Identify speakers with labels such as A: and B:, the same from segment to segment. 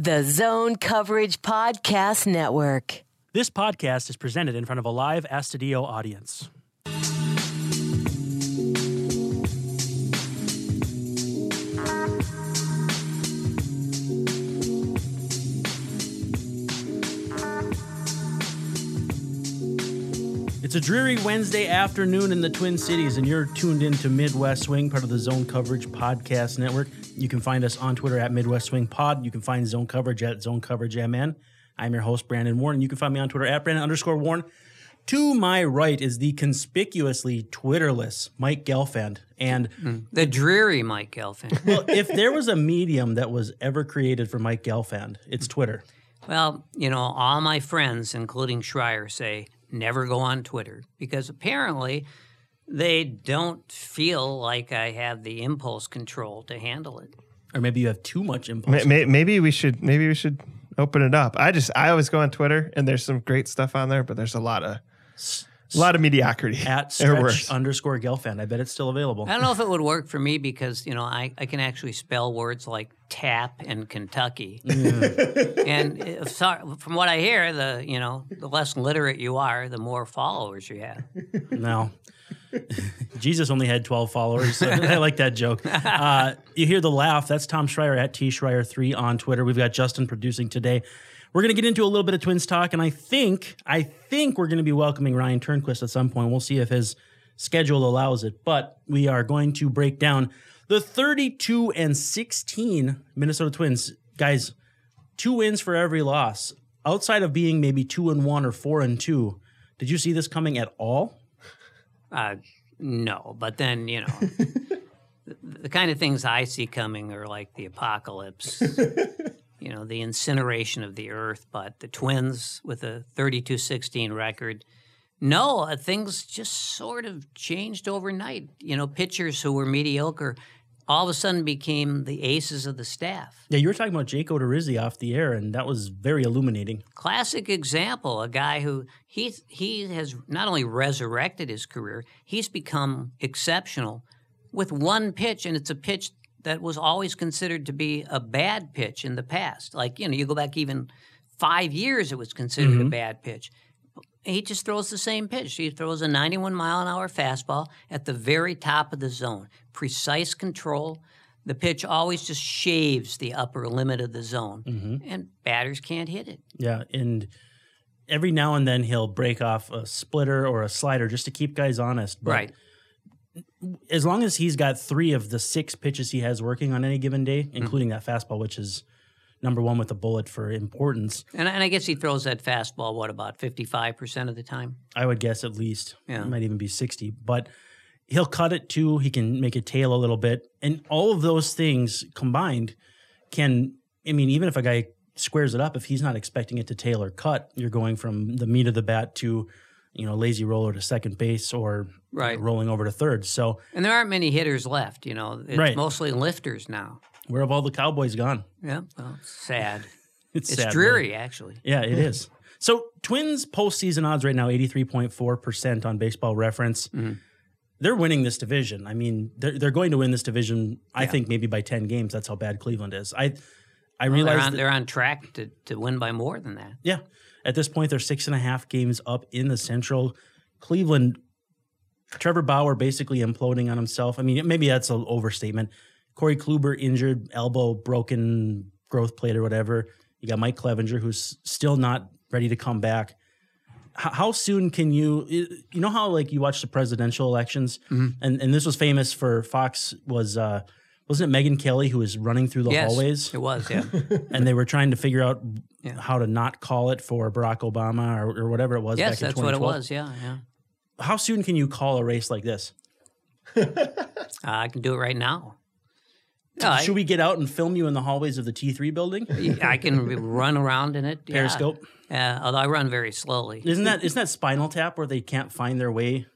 A: The Zone Coverage Podcast Network.
B: This podcast is presented in front of a live Astadio audience. It's a dreary Wednesday afternoon in the Twin Cities, and you're tuned into Midwest Swing, part of the Zone Coverage Podcast Network. You can find us on Twitter at Midwest Swing Pod. You can find Zone Coverage at Zone Coverage MN. I'm your host, Brandon Warne. You can find me on Twitter at Brandon underscore Warne. To my right is the conspicuously Twitterless Mike Gelfand. And hmm.
C: The dreary Mike Gelfand.
B: well, if there was a medium that was ever created for Mike Gelfand, it's Twitter.
C: well, you know, all my friends, including Schreier, say never go on Twitter because apparently they don't feel like I have the impulse control to handle it.
B: Or maybe you have too much impulse.
D: May- may- Maybe we should maybe we should open it up. I just I always go on Twitter and there's some great stuff on there, but there's a lot of a lot of mediocrity.
B: At
D: Or
B: stretch underscore Gelfand. I bet it's still available.
C: I don't know if it would work for me because, you know, I, I can actually spell words like tap and Kentucky. and if, so- from what I hear, the, you know, the less literate you are, the more followers you have.
B: No. Jesus only had 12 followers. so I like that joke. Uh, you hear the laugh. That's Tom Schreier at T Schreier3 on Twitter. We've got Justin producing today. We're going to get into a little bit of Twins talk, and I think I think we're going to be welcoming Ryan Turnquist at some point. We'll see if his schedule allows it, but we are going to break down the 32 and 16 Minnesota Twins. Guys, two wins for every loss. Outside of being maybe two and one or four and two, did you see this coming at all?
C: Uh, no, but then you know, the, the kind of things I see coming are like the apocalypse, you know, the incineration of the earth. But the Twins with a 32-16 record, no, uh, things just sort of changed overnight. You know, pitchers who were mediocre all of a sudden became the aces of the staff.
B: Yeah, you were talking about Jake Odorizzi off the air, and that was very illuminating.
C: classic example a guy who he he has not only resurrected his career he's become exceptional with one pitch and it's a pitch that was always considered to be a bad pitch in the past like you know you go back even 5 years it was considered a mm-hmm. bad pitch he just throws the same pitch. He throws a 91 mile an hour fastball at the very top of the zone. Precise control. The pitch always just shaves the upper limit of the zone, mm-hmm. and batters can't hit it.
B: Yeah, and every now and then he'll break off a splitter or a slider just to keep guys honest. But
C: Right.
B: As long as he's got three of the six pitches he has working on any given day,
C: Mm-hmm.
B: including that fastball, which is number one with a bullet for importance,
C: And, and I guess he throws that fastball, what, about 55% of the time?
B: I would guess at least.
C: Yeah.
B: It might even be 60. But he'll cut it too. He can make it tail a little bit. And all of those things combined can, I mean, even if a guy squares it up, if he's not expecting it to tail or cut, you're going from the meat of the bat to, you know, lazy roller to second base or
C: Right.
B: rolling over to third. So
C: And there aren't many hitters left, you know. It's
B: Right.
C: mostly lifters now.
B: where have all the Cowboys gone?
C: Yeah, well, sad.
B: It's,
C: It's
B: sad,
C: dreary, actually.
B: Yeah, it is. So Twins postseason odds right now, 83.4% on baseball reference.
C: Mm-hmm.
B: They're winning this division. I mean, they're, they're going to win this division, I think maybe by 10 games. That's how bad Cleveland is. I I
C: They're
B: realize
C: on, they're on track to, to win by more than that.
B: yeah, at this point, they're six and a half games up in the Central. Cleveland, Trevor Bauer basically imploding on himself. I mean, maybe that's an overstatement. Corey Kluber injured, elbow broken, growth plate or whatever. You got Mike Clevinger, who's still not ready to come back. H- how soon can you? You know how like you watch the presidential elections,
C: Mm-hmm.
B: and and this was famous for Fox. Was uh, wasn't it Megyn Kelly who was running through the
C: yes,
B: hallways?
C: it was, yeah.
B: and they were trying to figure out
C: Yeah.
B: how to not call it for Barack Obama or, or whatever it was.
C: yes,
B: back in
C: that's what it was, yeah, yeah.
B: How soon can you call a race like this?
C: Uh, I can do it right now. No, I,
B: Should we get out and film you in the hallways of the T3 building?
C: I can run around in it. yeah.
B: Periscope.
C: Uh, although I run very slowly.
B: Isn't that isn't that Spinal Tap where they can't find their way?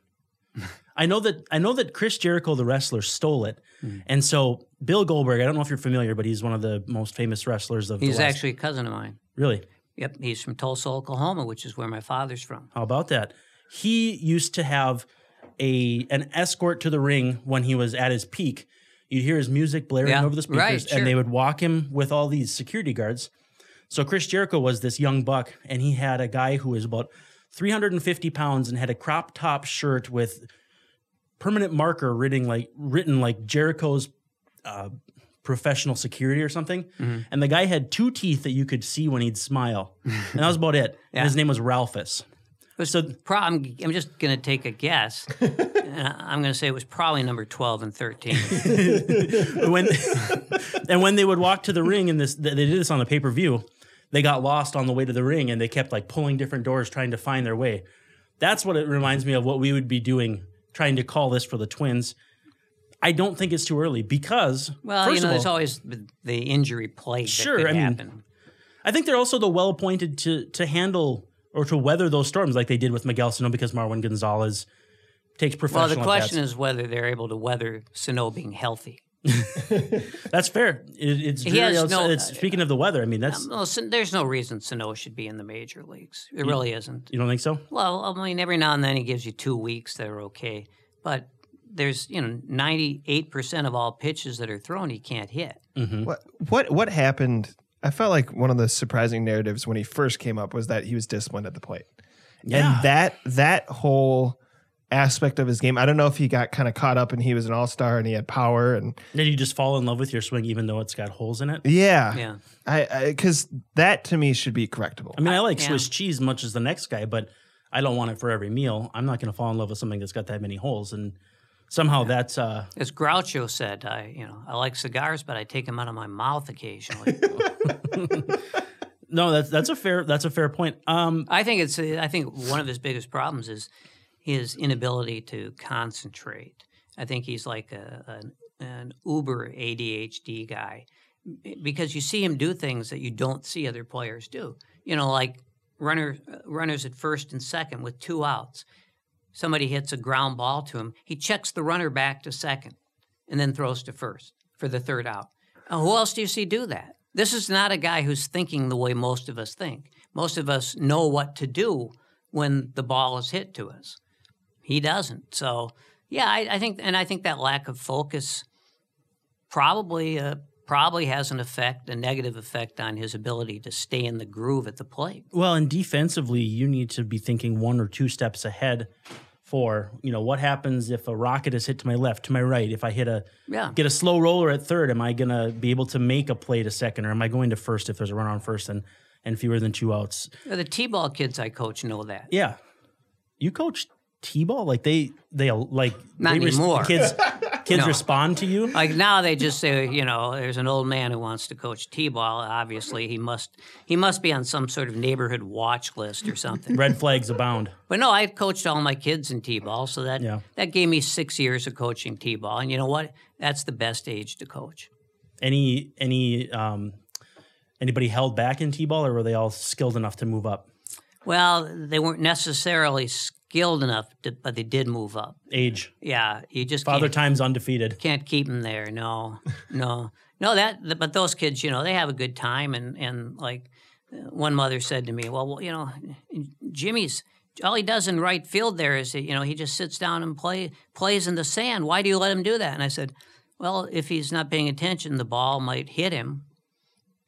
B: I know that I know that Chris Jericho, the wrestler, stole it,
C: Hmm.
B: and so Bill Goldberg. I don't know if you're familiar, but he's one of the most famous wrestlers of.
C: He's actually a cousin of mine.
B: really.
C: Yep, he's from Tulsa, Oklahoma, which is where my father's from.
B: How about that? He used to have a an escort to the ring when he was at his peak. You'd hear his music blaring
C: Yeah,
B: over the speakers,
C: right,
B: and they would walk him with all these security guards. So Chris Jericho was this young buck, and he had a guy who was about 350 pounds and had a crop top shirt with permanent marker written like written like Jericho's uh, professional security or something. And the guy had two teeth that you could see when he'd smile, and that was about it. And his name was Ralphus.
C: So pro- I'm, I'm just going to take a guess. and I'm going to say it was probably number 12 and 13.
B: when and when they would walk to the ring and this they did this on the pay per view, they got lost on the way to the ring and they kept like pulling different doors trying to find their way. That's what it reminds me of what we would be doing trying to call this for the Twins. I don't think it's too early because
C: Well,
B: first
C: you know,
B: of
C: there's
B: all,
C: always the, the injury plague
B: Sure,
C: that could
B: I mean,
C: happen.
B: I think they're also the well appointed to to handle or to weather those storms like they did with Miguel Sano because Marwin Gonzalez takes professional.
C: Well,
B: the
C: question
B: bats.
C: is whether they're able to weather Sano being healthy.
B: that's fair. It, it's,
C: He
B: dreary
C: has no-
B: it's uh, speaking of the weather. I mean, that's um,
C: No, San- there's no reason Sano should be in the major leagues. It really isn't.
B: you don't think so?
C: Well, I mean, every now and then he gives you two weeks that are okay, but there's you know 98 percent of all pitches that are thrown he can't hit. Mm-hmm.
D: What what what happened? I felt like one of the surprising narratives when he first came up was that he was disciplined at the plate.
B: Yeah.
D: And that that whole aspect of his game, I don't know if he got kind of caught up and he was an all-star and he had power and
B: Did you just fall in love with your swing even though it's got holes in it?
D: yeah.
C: Yeah.
D: I cuz that to me should be correctable.
B: I mean, I like
C: Yeah.
B: Swiss cheese much as the next guy, but I don't want it for every meal. I'm not going to fall in love with something that's got that many holes, and somehow that's uh,
C: As Groucho said, I you know I like cigars, but I take them out of my mouth occasionally.
B: no, that's that's a fair that's a fair point. Um,
C: I think it's I think one of his biggest problems is his inability to concentrate. I think he's like a, an, an uber ADHD guy because you see him do things that you don't see other players do. You know, like runner runners at first and second with two outs. Somebody hits a ground ball to him. He checks the runner back to second and then throws to first for the third out. Who else do you see do that? This is not a guy who's thinking the way most of us think. Most of us know what to do when the ball is hit to us. He doesn't. So, yeah, I, I think, and I think that lack of focus probably uh, probably has an effect, a negative effect on his ability to stay in the groove at the plate.
B: well, and defensively, you need to be thinking one or two steps ahead. For you know, what happens if a rocket is hit to my left, to my right? If I hit a
C: Yeah.
B: get a slow roller at third, am I gonna be able to make a play to second, or am I going to first if there's a runner on first and and fewer than two outs?
C: The T-ball kids I coach know that.
B: Yeah, you coach t-ball like they they like
C: Not
B: they res-
C: anymore.
B: kids kids
C: No.
B: respond to you.
C: Like now they just say, you know, there's an old man who wants to coach T-ball. Obviously, he must he must be on some sort of neighborhood watch list or something.
B: Red flags abound.
C: But no, I coached all my kids in T-ball, so that
B: Yeah.
C: that gave me six years of coaching T-ball. And you know what? That's the best age to coach.
B: Any any um anybody held back in t-ball, or were they all skilled enough to move up?
C: Well, they weren't necessarily skilled enough, to, but they did move up.
B: Age,
C: Yeah, you just
B: father time's undefeated.
C: can't keep them there. No, no, no. That but those kids, you know, they have a good time, and and like one mother said to me, well, well, you know, Jimmy's. All he does in right field there is, you know, he just sits down and play plays in the sand. Why do you let him do that? And I said, well, if he's not paying attention, the ball might hit him,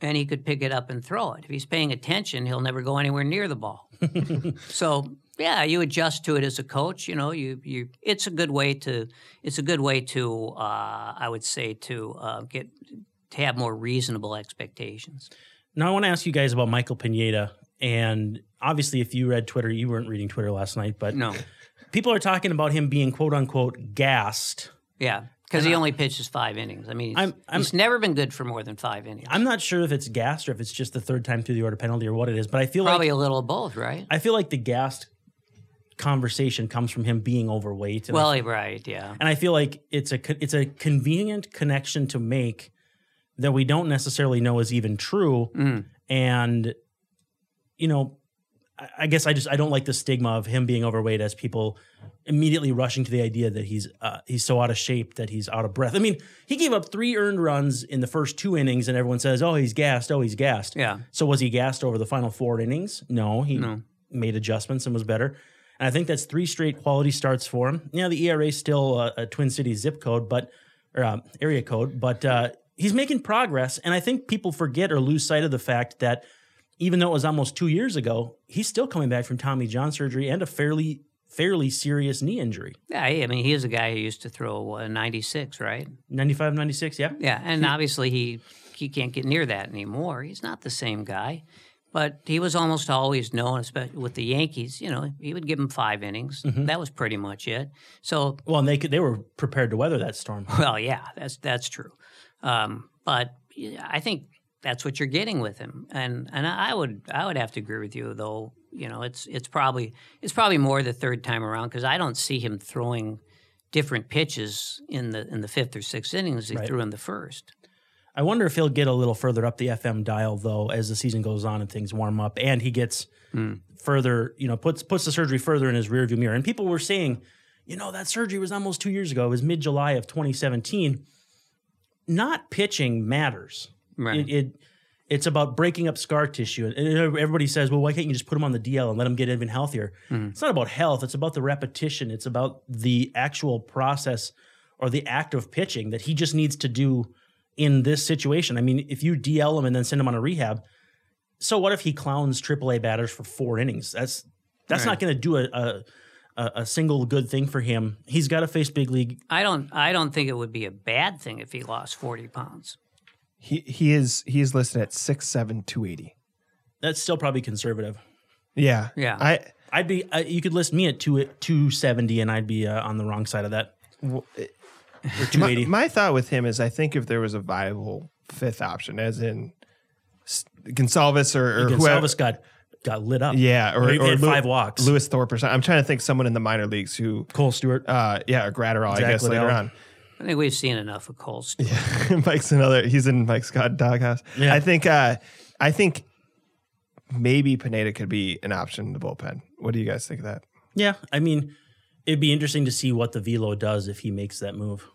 C: and he could pick it up and throw it. If he's paying attention, he'll never go anywhere near the ball. so yeah, you adjust to it as a coach. You know, you you. It's a good way to. It's a good way to. Uh, I would say to uh, get to have more reasonable expectations.
B: Now I want to ask you guys about Michael Pineda, and obviously, if you read Twitter, you weren't reading Twitter last night, but
C: No,
B: people are talking about him being quote unquote gassed.
C: yeah, because he only pitches five innings. I mean, he's,
B: I'm- I'm-
C: he's never been good for more than five innings.
B: I'm not sure if it's gassed or if it's just the third time through the order penalty or what it is, but I feel like
C: Probably
B: like
C: a little of both, right?
B: I feel like the gassed conversation comes from him being overweight. And I
C: Well, right, yeah.
B: and I feel like it's a it's a convenient connection to make that we don't necessarily know is even true.
C: Mm.
B: And you know, I- I guess I just I don't like the stigma of him being overweight as people immediately rushing to the idea that he's uh, he's so out of shape that he's out of breath. I mean, he gave up three earned runs in the first two innings, and everyone says, "Oh, he's gassed. Oh, he's gassed."
C: Yeah.
B: So was he gassed over the final four innings? No, he
C: No.
B: made adjustments and was better. And I think that's three straight quality starts for him. Yeah, the ERA is still a, a Twin Cities zip code, but or uh, area code, but uh, he's making progress. And I think people forget or lose sight of the fact that even though it was almost two years ago, he's still coming back from Tommy John surgery and a fairly fairly serious knee injury.
C: Yeah, I mean, he is a guy who used to throw uh, 96, right?
B: 95, 96, yeah.
C: Yeah, and obviously he he can't get near that anymore. He's not the same guy, but he was almost always known, especially with the Yankees. You know, he would give him five innings. That was pretty much it. So,
B: Well, and they could, they were prepared to weather that storm.
C: well, yeah, that's that's true. Um, but I think that's what you're getting with him, and and I would I would have to agree with you though. You know, it's it's probably it's probably more the third time around because I don't see him throwing different pitches in the in the fifth or sixth innings he
B: Right.
C: threw in the first.
B: I wonder if he'll get a little further up the FM dial though as the season goes on and things warm up, and he gets further, you know, puts puts the surgery further in his rearview mirror. And people were saying, you know, that surgery was almost two years ago. It was mid July of 2017. Not pitching matters.
C: Right.
B: It, it it's about breaking up scar tissue. And everybody says, well, why can't you just put him on the DL and let him get even healthier? Mm-hmm. It's not about health. It's about the repetition. It's about the actual process or the act of pitching that he just needs to do in this situation. I mean, if you DL him and then send him on a rehab, so what if he clowns AAA batters for four innings? That's that's not going to do a, a a a single good thing for him. He's got to face big league.
C: I don't. I don't think it would be a bad thing if he lost forty pounds.
D: He he is he is listed at six seven two eighty.
B: That's still probably conservative.
D: Yeah,
C: Yeah.
D: I
B: I'd be. I, you could list me at two two seventy, and I'd be uh, on the wrong side of that. Or two
D: my, my thought with him is I think if there was a viable fifth option, as in Gonsalves or, or whoever,
B: Gonsalves got got lit up.
D: yeah, or,
B: he
D: or
B: had
D: Lew-
B: five walks.
D: Lewis Thorpe or something. I'm trying to think someone in the minor leagues who,
B: Kohl Stewart.
D: uh, yeah, or Graterol, I
B: Zach
D: guess later on.
C: I think we've seen enough of Kohl Stewart.
D: Mike's another. He's in Mike Scott doghouse.
B: Yeah.
D: I think. Uh, I think maybe Pineda could be an option in the bullpen. What do you guys think of that?
B: yeah, I mean, it'd be interesting to see what the velo does if he makes that move.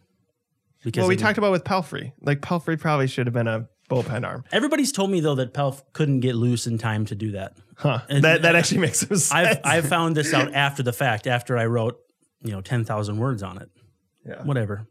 B: Because
D: Well, we talked about with Pelfrey. Like Pelfrey probably should have been a bullpen arm.
B: Everybody's told me though that Pelf couldn't get loose in time to do that.
D: Huh.
B: And-
D: that that actually makes some sense.
B: I've I've found this out after the fact, after I wrote, you know, ten thousand words on it.
D: Yeah.
B: Whatever.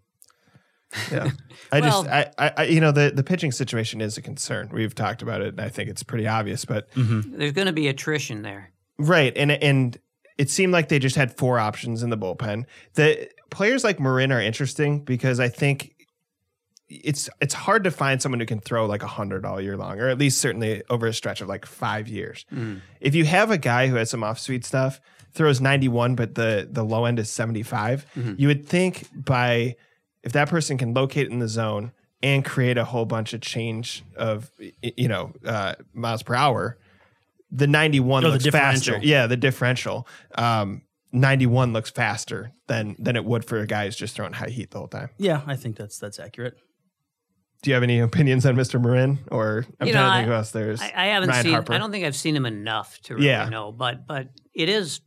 D: Yeah. I
C: Well-
D: just, I, I, I, you know, the, the pitching situation is a concern. We've talked about it and I think it's pretty obvious, but mm-hmm.
C: There's going to be attrition there.
D: right. And, and it seemed like they just had four options in the bullpen. The players like Morin are interesting because I think it's, it's hard to find someone who can throw like a hundred all year long, or at least certainly over a stretch of like five years. If you have a guy who has some off speed stuff, throws 91, but the, the low end is 75, you would think by, if that person can locate in the zone and create a whole bunch of change of you know uh, miles per hour, the 91
B: Oh, the
D: looks faster. Yeah, the differential. Um, 91 looks faster than than it would for a guy who's just throwing high heat the whole time.
B: Yeah, I think that's that's accurate.
D: Do you have any opinions on Mr. Morin? Or I'm
C: You
D: trying
C: know,
D: to think
C: I-
D: who else there's.
C: I, I haven't
D: Ryan
C: seen.
D: Harper.
C: I don't think I've seen him enough to really
D: Yeah.
C: know. But but it is.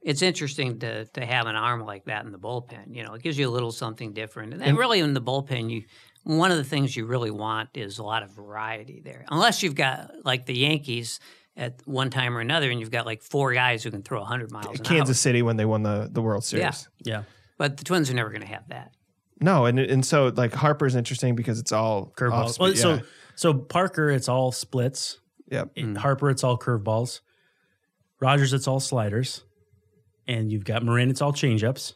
C: It's interesting to to have an arm like that in the bullpen. You know, it gives you a little something different. And, then really in the bullpen, you one of the things you really want is a lot of variety there. Unless you've got like the Yankees at one time or another, and you've got like four guys who can throw 100 miles an
D: Kansas
C: hour.
D: City when they won the, the World Series.
B: Yeah. yeah.
C: But the Twins are never going to have that.
D: No, and and so like Harper's interesting because it's all
B: Curveballs. Well,
D: yeah.
B: So so Parker, it's all splits.
D: Yep.
B: It- mm. Harper, it's all curveballs. Rogers, it's all sliders. And you've got Morin, it's all changeups.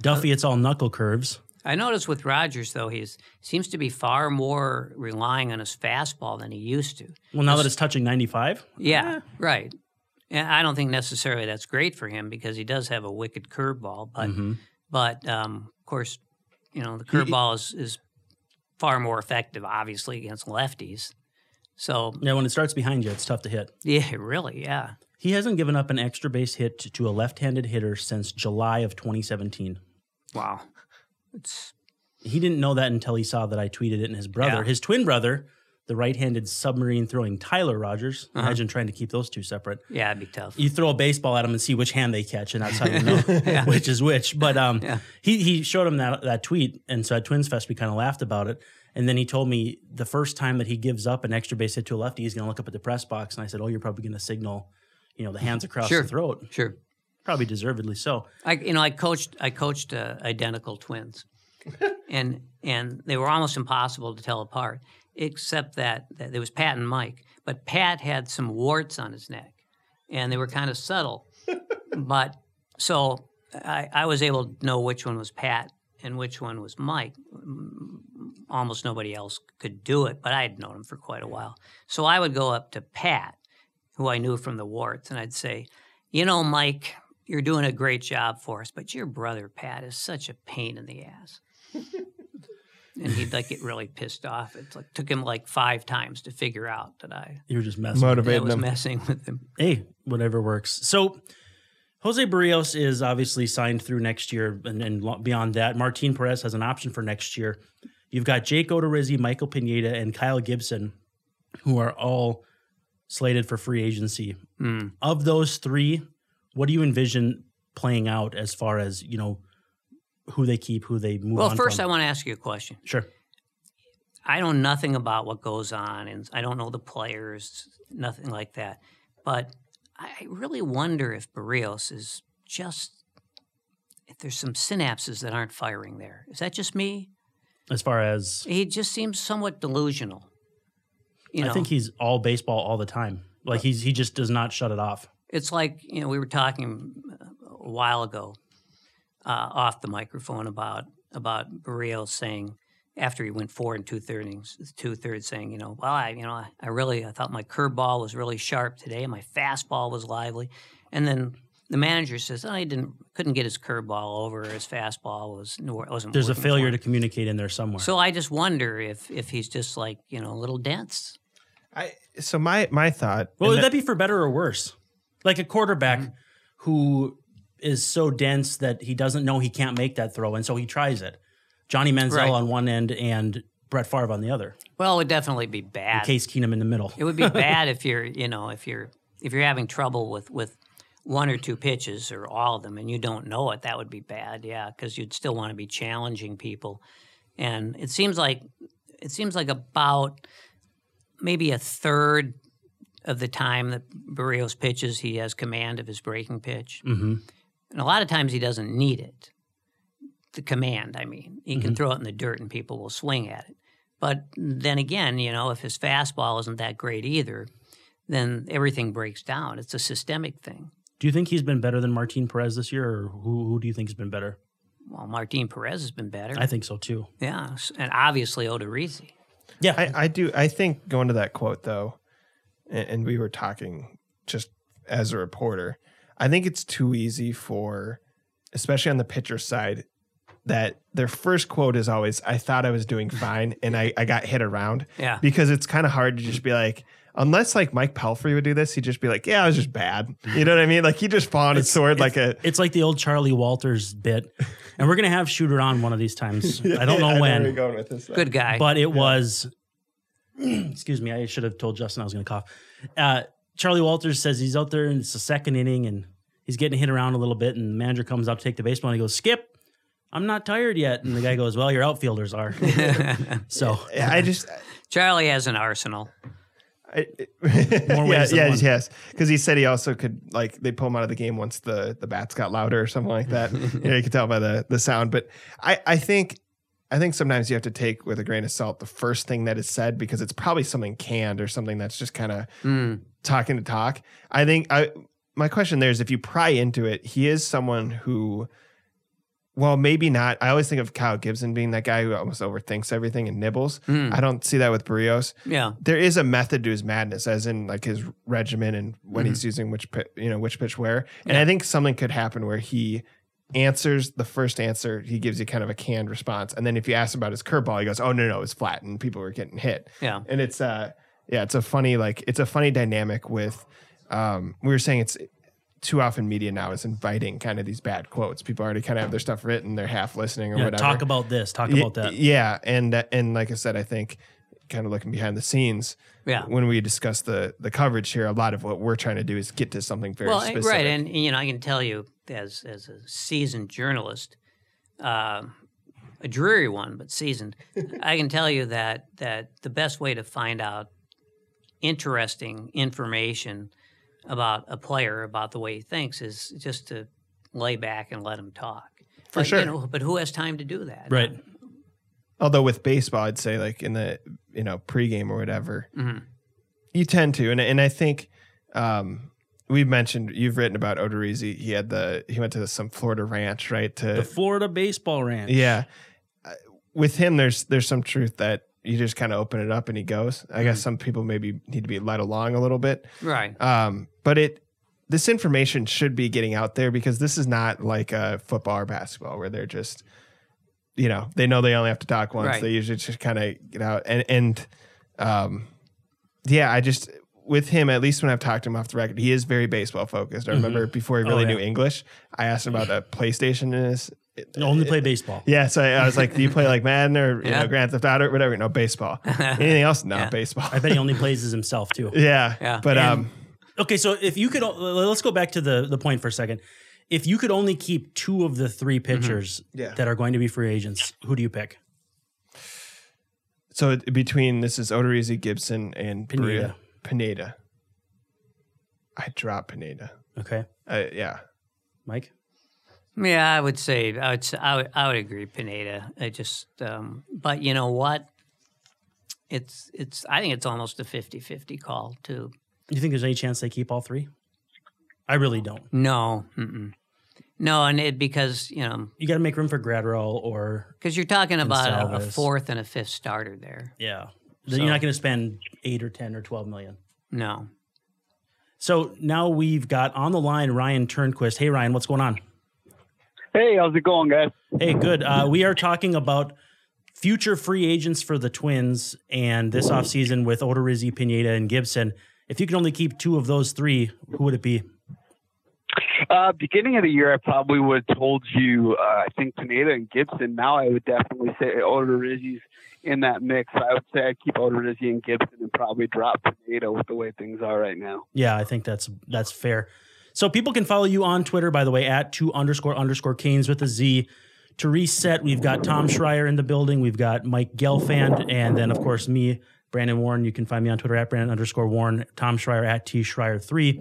B: Duffy, it's all knuckle curves.
C: I noticed with Rogers though, he seems to be far more relying on his fastball than he used to.
B: Well, now that it's touching 95,
C: Yeah, right. And I don't think necessarily that's great for him because he does have a wicked curveball, but
B: Mm-hmm.
C: but um, of course, you know the curveball is, is far more effective, obviously against lefties. So
B: yeah, when it starts behind you, it's tough to hit.
C: yeah, really, yeah.
B: He hasn't given up an extra base hit to, to a left-handed hitter since July of 2017.
C: Wow, it's
B: He didn't know that until he saw that I tweeted it and his brother,
C: Yeah.
B: his twin brother, the right-handed submarine throwing Tyler Rogers.
C: Uh-huh.
B: Imagine trying to keep those two separate.
C: yeah, it'd be tough.
B: You throw a baseball at him and see which hand they catch, and that's how you know which is which. But um,
C: Yeah.
B: he he showed him that that tweet, and so at Twins Fest we kind of laughed about it. And then he told me the first time that he gives up an extra base hit to a lefty, he's going to look up at the press box, and I said, "Oh, you're probably going to signal, you know, the hands across
C: Sure.
B: the throat."
C: Sure.
B: Probably deservedly so.
C: I you know I coached I coached uh, identical twins, and and they were almost impossible to tell apart. except that, that there was Pat and Mike. But Pat had some warts on his neck, and they were kind of subtle. but so I, I was able to know which one was Pat and which one was Mike. Mm, Almost nobody else could do it, but I had known him for quite a while. So I would go up to Pat, who I knew from the warts, and I'd say, You know, Mike, you're doing a great job for us, but your brother, Pat, is such a pain in the ass. and he'd like get really pissed off. It like took him like five times to figure out that I,
B: You were just messing.
C: that I
D: Motivating
C: was
D: them.
C: messing with him.
B: hey, whatever works. So Jose Berrios is obviously signed through next year, and, and beyond that, Martin Perez has an option for next year. You've got Jake Odorizzi, Michael Pineda, and Kyle Gibson, who are all slated for free agency.
C: Mm.
B: Of those three, what do you envision playing out as far as you know who they keep, who they move
C: Well, first, I want to ask you a question.
B: sure.
C: I know nothing about what goes on, and I don't know the players, nothing like that. But I really wonder if Berrios is just if there's some synapses that aren't firing there. Is that just me?
B: As far as
C: He just seems somewhat delusional. You know,
B: I think he's all baseball all the time. Like uh, he's he just does not shut it off.
C: It's like you know we were talking uh, a while ago uh, off the microphone about about Berrios saying after he went four and two thirds two thirds saying you know well I you know I, I really I thought my curveball was really sharp today and my fastball was lively and then the manager says oh he didn't couldn't get his curveball over his fastball was wasn't
B: There's a failure to communicate in there somewhere.
C: so I just wonder if if he's just like you know a little dense
D: I, so my my thought.
B: Well, would
D: that-
B: that be for better or worse? Like a quarterback
C: Mm-hmm.
B: who is so dense that he doesn't know he can't make that throw, and so he tries it. Johnny Manziel
C: Right.
B: on one end and Brett Favre on the other.
C: well it would definitely be bad
B: Case Keenum in the middle.
C: It would be bad if you're, you know, if you're if you're having trouble with with one or two pitches or all of them and you don't know it, that would be bad. Yeah, because you'd still want to be challenging people. And it seems like it seems like about maybe a third of the time that Berrios pitches, he has command of his breaking pitch,
B: hmm
C: and a lot of times he doesn't need it. The command, I mean, he can throw it in the dirt and people will swing at it. But then again, you know, if his fastball isn't that great either, then everything breaks down. It's a systemic thing.
B: Do you think he's been better than Martin Perez this year, or who, who do you think has been better?
C: Well, Martin Perez has been better.
B: I think so too.
C: yeah, and obviously Odorizzi.
B: Yeah,
D: I, I do. I think going to that quote though, and, and we were talking just as a reporter. I think it's too easy for, especially on the pitcher side, that their first quote is always, "I thought I was doing fine, and I, I got hit around."
C: Yeah.
D: because it's kind of hard to just be like, unless like Mike Pelfrey would do this, he'd just be like, "Yeah, I was just bad." You know what I mean? Like he just fought his sword like a.
B: it's like the old Charley Walters bit, and we're gonna have Shooter on one of these times. I don't know
D: I know where you're
B: when,
D: going with this.
C: Good guy.
B: but it was. excuse me, I should have told Justin I was gonna cough. Uh, Charley Walters says he's out there and it's the second inning and he's getting hit around a little bit, and the manager comes up to take the baseball and he goes, "Skip." I'm not tired yet. And the guy goes, Well, your outfielders are. so
D: I just
C: Charley has an arsenal.
D: I,
B: More
D: yeah,
B: ways than
D: yeah,
B: one.
D: yes. Because he said he also could like they pull him out of the game once the the bats got louder or something like that. you know, you could tell by the the sound. But I I think I think sometimes you have to take with a grain of salt the first thing that is said because it's probably something canned or something that's just kind of
C: Mm.
D: talking to talk. I think I my question there is if you pry into it, he is someone who well, maybe not. I always think of Kyle Gibson being that guy who almost overthinks everything and nibbles.
C: Mm.
D: I don't see that with Berrios
C: Yeah.
D: there is a method to his madness, as in like his regimen and when he's using which you know which pitch where. And I think something could happen where he answers the first answer, he gives you kind of a canned response, and then if you ask about his curveball, he goes, "Oh no, no, it's flat," and people were getting hit.
C: Yeah.
D: And it's uh yeah, it's a funny like it's a funny dynamic with um we were saying it's too often media now is inviting kind of these bad quotes. People already kind of have their stuff written, they're half listening or
B: yeah,
D: whatever.
B: talk about this, talk
D: Y-
B: about that.
D: Yeah, and uh, and like I said, I think kind of looking behind the scenes,
C: Yeah.
D: when we discuss the the coverage here, a lot of what we're trying to do is get to something very
C: well,
D: specific.
C: right, and you know, I can tell you as as a seasoned journalist, uh, a dreary one, but seasoned. I can tell you that that the best way to find out interesting information about a player about the way he thinks is just to lay back and let him talk.
D: For
C: But,
D: sure.
C: You know, but who has time to do that?
B: Right.
D: Although with baseball, I'd say like in the you know pregame or whatever,
C: Mhm.
D: you tend to, and and I think um, we've mentioned you've written about Odorizzi. He had the he went to some Florida ranch, right? To
B: The Florida Baseball Ranch.
D: yeah, Uh, with him, there's there's some truth that you just kind of open it up and he goes. I guess some people maybe need to be led along a little bit,
C: Right.
D: um, but it this information should be getting out there because this is not like a football or basketball where they're just you know they know they only have to talk once
C: Right.
D: they usually just kind of get out and and um yeah i just with him at least when i've talked to him off the record he is very baseball focused i remember before he
B: Oh,
D: really
B: yeah.
D: knew english i asked him about the playstation in his
B: Only play baseball.
D: yeah, so I, I was like, "Do you play like Madden or you
C: Yeah.
D: know Grand Theft Auto or whatever?" No, baseball. Anything else? No,
C: Yeah.
D: baseball.
B: I bet he only plays as himself too.
D: yeah,
C: Yeah.
D: But
B: And-
D: um,
B: Okay, so if you could, let's go back to the the point for a second. If you could only keep two of the three pitchers
D: Yeah.
B: that are going to be free agents, who do you pick?
D: so between this is Odorizzi, Gibson, and
B: Pineda.
D: Pineda. Pineda. I drop Pineda.
B: Okay,
D: Uh, yeah,
B: Mike.
C: Yeah, I would say I would say, I would, I would agree Pineda. I just um, but you know what? It's it's I think it's almost a 50-50 call too.
B: Do you think there's any chance they keep all three? I really don't.
C: No. Mm-mm. No, and it because, you know,
B: You got to make room for Graterol or
C: because you're talking about a, a fourth and a fifth starter there.
B: yeah.
C: So-
B: You're not going to spend eight or ten or twelve million.
C: No.
B: So now we've got on the line Ryan Turnquist. Hey Ryan, what's going on?
E: Hey, how's it going, guys?
B: Hey, good. Uh, we are talking about future free agents for the Twins and this offseason with Odorizzi, Pineda, and Gibson. If you could only keep two of those three, who would it be?
E: Uh, beginning of the year, I probably would have told you, uh, I think Pineda and Gibson. Now I would definitely say Odorizzi's in that mix. I would say I'd keep Odorizzi and Gibson and probably drop Pineda with the way things are right now.
B: Yeah, I think that's that's fair. So people can follow you on Twitter, by the way, at two underscore underscore Canes with a Z. To reset, we've got Tom Schreier in the building. We've got Mike Gelfand, and then of course me, Brandon Warne. You can find me on Twitter at Brandon underscore Warne. Tom Schreier at T Schreier three.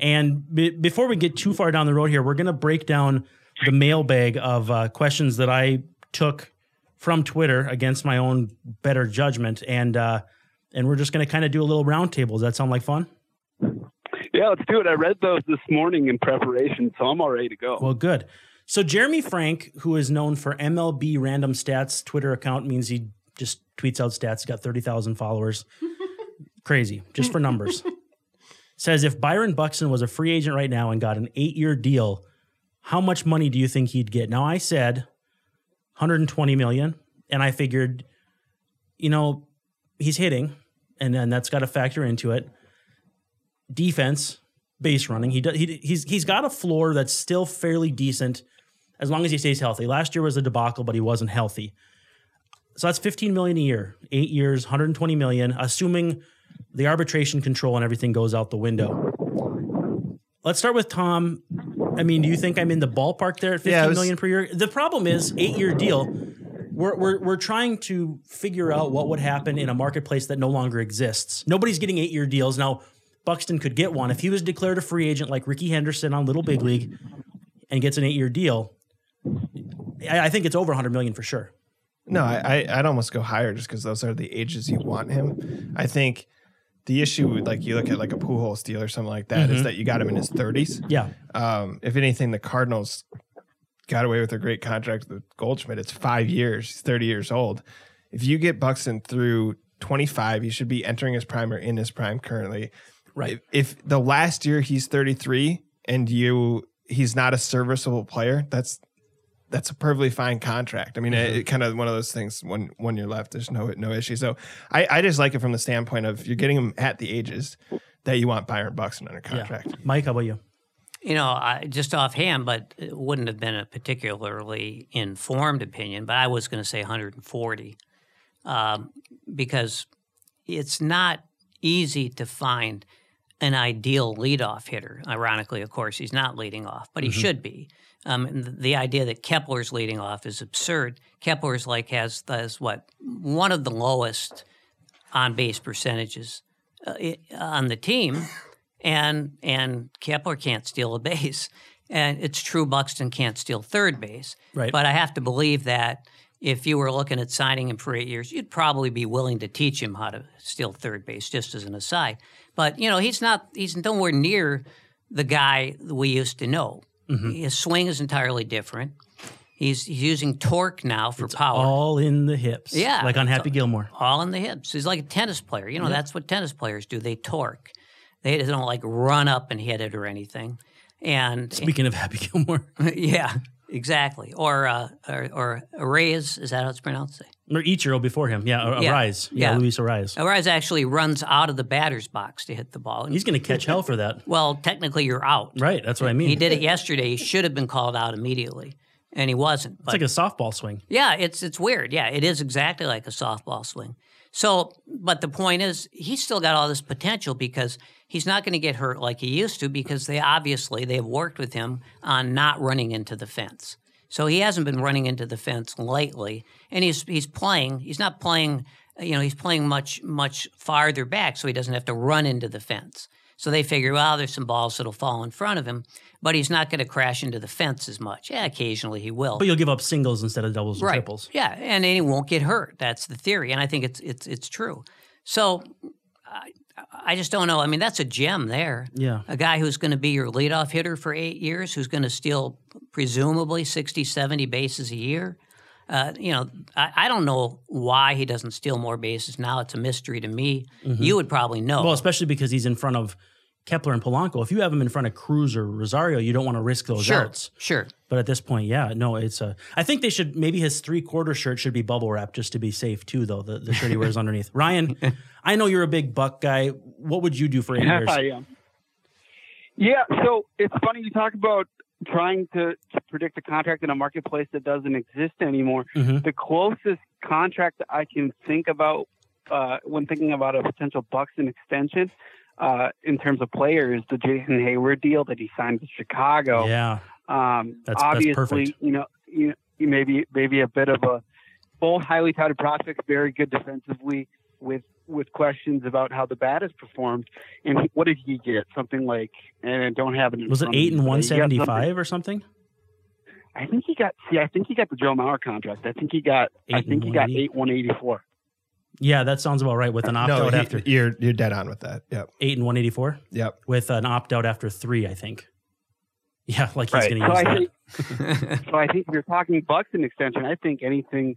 B: And be- before we get too far down the road here, we're gonna break down the mailbag of uh, questions that I took from Twitter against my own better judgment, and uh, and we're just gonna kind of do a little roundtable. Does that sound like fun?
E: Yeah, let's do it. I read those this morning in preparation, so I'm all ready to go.
B: Well, good. So Jeremy Frank, who is known for MLB Random Stats Twitter account, means he just tweets out stats. He's got thirty thousand followers. Crazy, just for numbers. Says if Byron Buxton was a free agent right now and got an eight-year deal, how much money do you think he'd get? Now I said 120 million, and I figured, you know, he's hitting, and then that's got to factor into it. Defense, base running. He does. He, he's he's got a floor that's still fairly decent, as long as he stays healthy. Last year was a debacle, but he wasn't healthy. So that's 15 million a year, eight years, 120 million, assuming the arbitration control and everything goes out the window. Let's start with Tom. I mean, do you think I'm in the ballpark there at fifteen
D: Yeah,
B: million per year? The problem is eight year deal. We're, we're, we're trying to figure out what would happen in a marketplace that no longer exists. Nobody's getting eight year deals. Now, Buxton could get one. If he was declared a free agent like Rickey Henderson on Little Big League and gets an eight year deal, I, I think it's over 100 million for sure.
D: No, I I'd almost go higher just because those are the ages you want him. I think the issue, with, like you look at like a Pujols deal or something like that, is that you got him in his thirties.
B: Yeah.
D: Um, if anything, the Cardinals got away with a great contract with Goldschmidt. It's five years. He's thirty years old. If you get Buxton through twenty five, he should be entering his prime or in his prime currently.
B: Right.
D: If, if the last year he's thirty three and you he's not a serviceable player, that's that's a perfectly fine contract. I mean, it, kind of one of those things. When when you're left, there's no no issue. So I, I just like it from the standpoint of you're getting them at the ages that you want Byron Buxton under contract.
B: Yeah. Mike, how about you?
C: You know, I, just offhand, but it wouldn't have been a particularly informed opinion, but I was going to say 140 um, because it's not easy to find an ideal leadoff hitter. Ironically, of course, he's not leading off, but he should be. Um, the idea that Kepler's leading off is absurd. Kepler's like has, has what one of the lowest on base percentages uh, on the team, and and Kepler can't steal a base. And it's true Buxton can't steal third base.
B: Right.
C: But I have to believe that if you were looking at signing him for eight years, you'd probably be willing to teach him how to steal third base, just as an aside. But you know, he's not. He's nowhere near the guy we used to know.
B: Mm-hmm.
C: His swing is entirely different. He's, he's using torque now for power.
B: All in the hips.
C: Yeah,
B: Like on Happy Gilmore.
C: all in the hips. He's like a tennis player. You know, that's what tennis players do. They torque. They don't like run up and hit it or anything. And
B: Speaking of Happy Gilmore.
C: yeah, exactly. Or uh, or, or Arraez, is that how it's pronounced?
B: Or Ichiro before him. Yeah,
C: Yeah.
B: Arise. Yeah,
C: Yeah.
B: Luis Arise.
C: Arraez actually runs out of the batter's box to hit the ball. And,
B: He's going to catch hell for that.
C: well, technically, you're out.
B: Right. That's what I mean.
C: He did it yesterday. He should have been called out immediately, and he wasn't.
B: It's like a softball swing.
C: Yeah, it's it's weird. Yeah, it is exactly like a softball swing. So, but the point is, he's still got all this potential because he's not going to get hurt like he used to because they obviously they've worked with him on not running into the fence. So he hasn't been running into the fence lately, and he's he's playing. He's not playing. You know, he's playing much much farther back, so he doesn't have to run into the fence. So they figure, well, there's some balls that'll fall in front of him, but he's not going to crash into the fence as much. Yeah, occasionally he will.
B: But you'll give up singles instead of doubles and
C: right.
B: triples.
C: Yeah, and he won't get hurt. That's the theory, and I think it's it's it's true. So I, I just don't know. I mean, that's a gem there.
B: Yeah.
C: A guy who's going to be your leadoff hitter for eight years, who's going to steal presumably 60, 70 bases a year. Uh, you know, I, I don't know why he doesn't steal more bases now. It's a mystery to me. You would probably know.
B: Well, especially because he's in front of Kepler and Polanco. If you have them in front of Cruz or Rosario, you don't want to risk those
C: sure,
B: outs.
C: sure.
B: But at this point, yeah, no, it's a. I think they should maybe his three quarter shirt should be bubble wrap just to be safe too, though. The, the shirt he wears underneath. Ryan, I know you're a big Buck guy. What would you do for eight years?
E: I am. Yeah, so it's funny you talk about trying to, to predict a contract in a marketplace that doesn't exist anymore.
B: Mhm.
E: The closest contract that I can think about uh, when thinking about a potential Buxton extension uh, in terms of players, the Jason Heyward deal that he signed with Chicago.
B: Yeah,
E: Um,
B: That's- that's
E: obviously,
B: perfect.
E: you know, you, you maybe maybe a bit of a both highly touted prospects, very good defensively, with with questions about how the bat has performed. And he- what did he get? Something like, and I don't have it.
B: was it eight and one seventy five or something?
E: I think he got. See, I think he got the Joe Mauer contract. I think he got. I think he got
B: 180?
E: eight one eighty four.
B: Yeah, that sounds about right. With an opt
D: No,
B: out
D: he-
B: after
D: you're you're dead on with that. Yep.
B: eight and one eighty four,
D: Yep.
B: with an opt out after three, I think. Yeah, like he's
E: Right.
B: going
E: So
B: use
E: I
B: that.
E: think. so I think if you're talking bucks Buxton extension, I think anything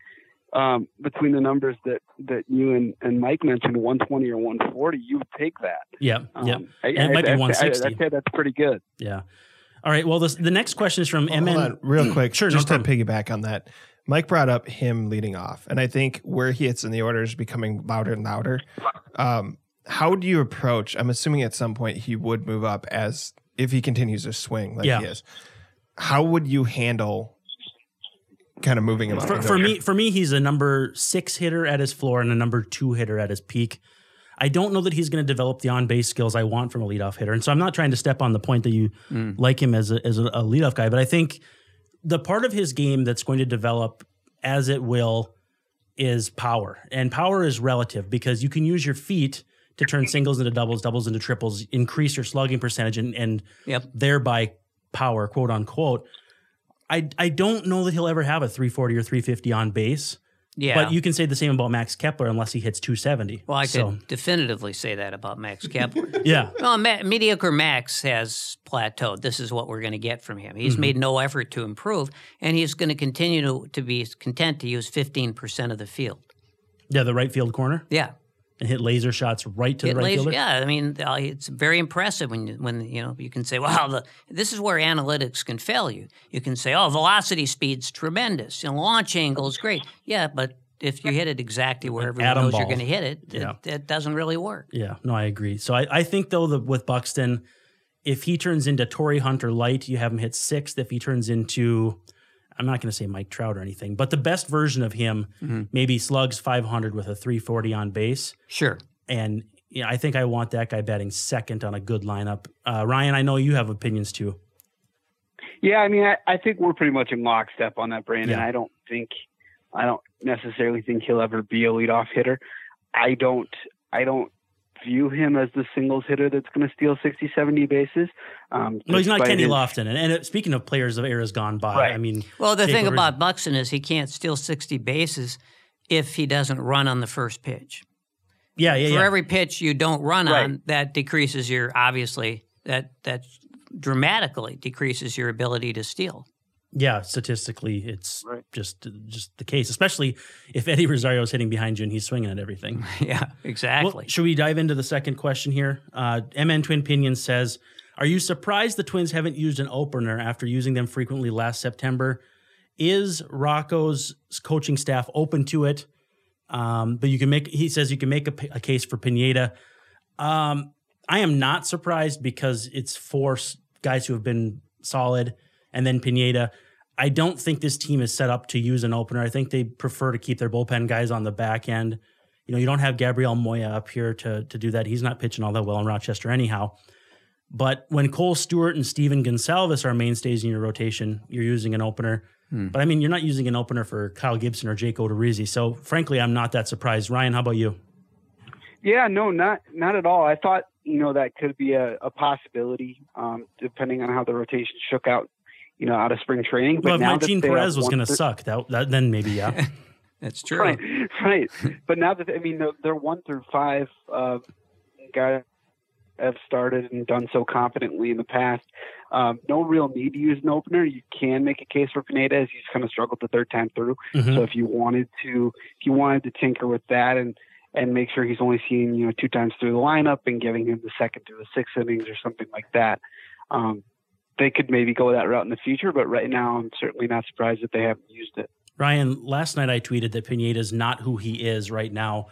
E: um, between the numbers that that you and, and Mike mentioned, 120 or 140, you would take that.
B: Yeah,
E: Um,
B: yeah,
E: I,
B: And it might be
E: I, I,
B: 160.
E: I'd say that's pretty good.
B: yeah. All right. Well, this, the next question is from
D: Hold
B: MN.
D: on, real quick,
B: Sure, no
D: just to
B: problem.
D: piggyback on that. Mike brought up him leading off, and I think where he hits in the order is becoming louder and louder. Um, how do you approach? I'm assuming at some point he would move up as if he continues to swing like
B: Yeah.
D: he is. How would you handle kind of moving him up?
B: for,
D: in
B: for me, for me, he's a number six hitter at his floor and a number two hitter at his peak. I don't know that he's going to develop the on base skills I want from a leadoff hitter, and so I'm not trying to step on the point that you like him as a, as a, a leadoff guy, but I think the part of his game that's going to develop as it will is power, and power is relative because you can use your feet to turn singles into doubles, doubles into triples, increase your slugging percentage, and and
C: Yep.
B: thereby power, quote unquote. I I don't know that he'll ever have a 340 or 350 on base.
C: Yeah.
B: But you can say the same about Max Kepler unless he hits 270.
C: well, I could
B: So,
C: definitively say that about Max Kepler.
B: yeah.
C: Well, Ma- mediocre Max has plateaued. This is what we're going to get from him. He's mm-hmm. made no effort to improve, and he's going to continue to, to be content to use 15% of the field.
B: Yeah, the right field corner
C: Yeah.
B: And hit laser shots right to
C: It
B: the right
C: lays-
B: fielder.
C: yeah, I mean, uh, it's very impressive when you, when you know you can say, "Well, the, this is where analytics can fail you." You can say, "Oh, velocity speed's tremendous, and launch angle is great." Yeah, but if you hit it exactly where everyone
B: atom
C: knows you're going to hit it,
B: Yeah.
C: it, it doesn't really work.
B: Yeah, no, I agree. So I, I think though that with Buxton, if he turns into Torii Hunter light, you have him hit sixth. If he turns into, I'm not going to say Mike Trout or anything, but the best version of him,
C: Mm-hmm.
B: maybe slugs 500 with a 340 on base.
C: Sure.
B: And yeah, I think I want that guy batting second on a good lineup. Uh, Ryan, I know you have opinions too.
E: Yeah, I mean, I, I think we're pretty much in lockstep on that, Brandon.
B: Yeah.
E: I don't think, I don't necessarily think he'll ever be a leadoff hitter. I don't, I don't view him as the singles hitter that's going to steal 60, 70 bases. Um,
B: No, he's not Kenny
E: his-
B: Lofton. And, and speaking of players of eras gone by,
E: Right.
B: I mean,
C: Well, the
B: Jake
C: thing
B: Odorizzi-
C: about Buxton is he can't steal 60 bases if he doesn't run on the first pitch.
B: yeah, yeah,
C: For
B: yeah.
C: every pitch you don't run
E: Right.
C: on, that decreases your obviously that that dramatically decreases your ability to steal.
B: Yeah, statistically, it's
E: Right.
B: just just the case, especially if Eddie Rosario is hitting behind you and he's swinging at everything.
C: yeah,
B: Well,
C: exactly.
B: should we dive into the second question here? Uh, MN Twin Pinion says, "Are you surprised the Twins haven't used an opener after using them frequently last September? Is Rocco's coaching staff open to it? Um, but you can make. He says you can make a case for Pineda. Um, I am not surprised because it's four guys who have been solid, and then Pineda. I don't think this team is set up to use an opener. I think they prefer to keep their bullpen guys on the back end. You know, you don't have Gabriel Moya up here to to do that. He's not pitching all that well in Rochester anyhow. But when Kohl Stewart and Stephen Gonsalves are mainstays in your rotation, you're using an opener. But I mean, you're not using an opener for Kyle Gibson or Jake Odorizzi. So frankly, I'm not that surprised. Ryan, how about you?
E: Yeah, no, not not at all. I thought you know that could be a, a possibility, um, depending on how the rotation shook out, you know, out of spring training. But
B: well, if
E: now that
B: Martin
E: they have
B: Perez was going to
E: thir-
B: suck, that, that then maybe yeah.
C: That's true.
E: Right, right. But now that I mean, they're, they're one through five uh, guys have started and done so competently in the past. Um, no real need to use an opener. You can make a case for Pineda as he's kind of struggled the third time through.
B: Mhm.
E: So if you wanted to, if you wanted to tinker with that and and make sure he's only seeing you know two times through the lineup and giving him the second through the six innings or something like that, um, they could maybe go that route in the future. But right now, I'm certainly not surprised that they haven't used it.
B: Ryan, last night I tweeted that Pineda is not who he is right now.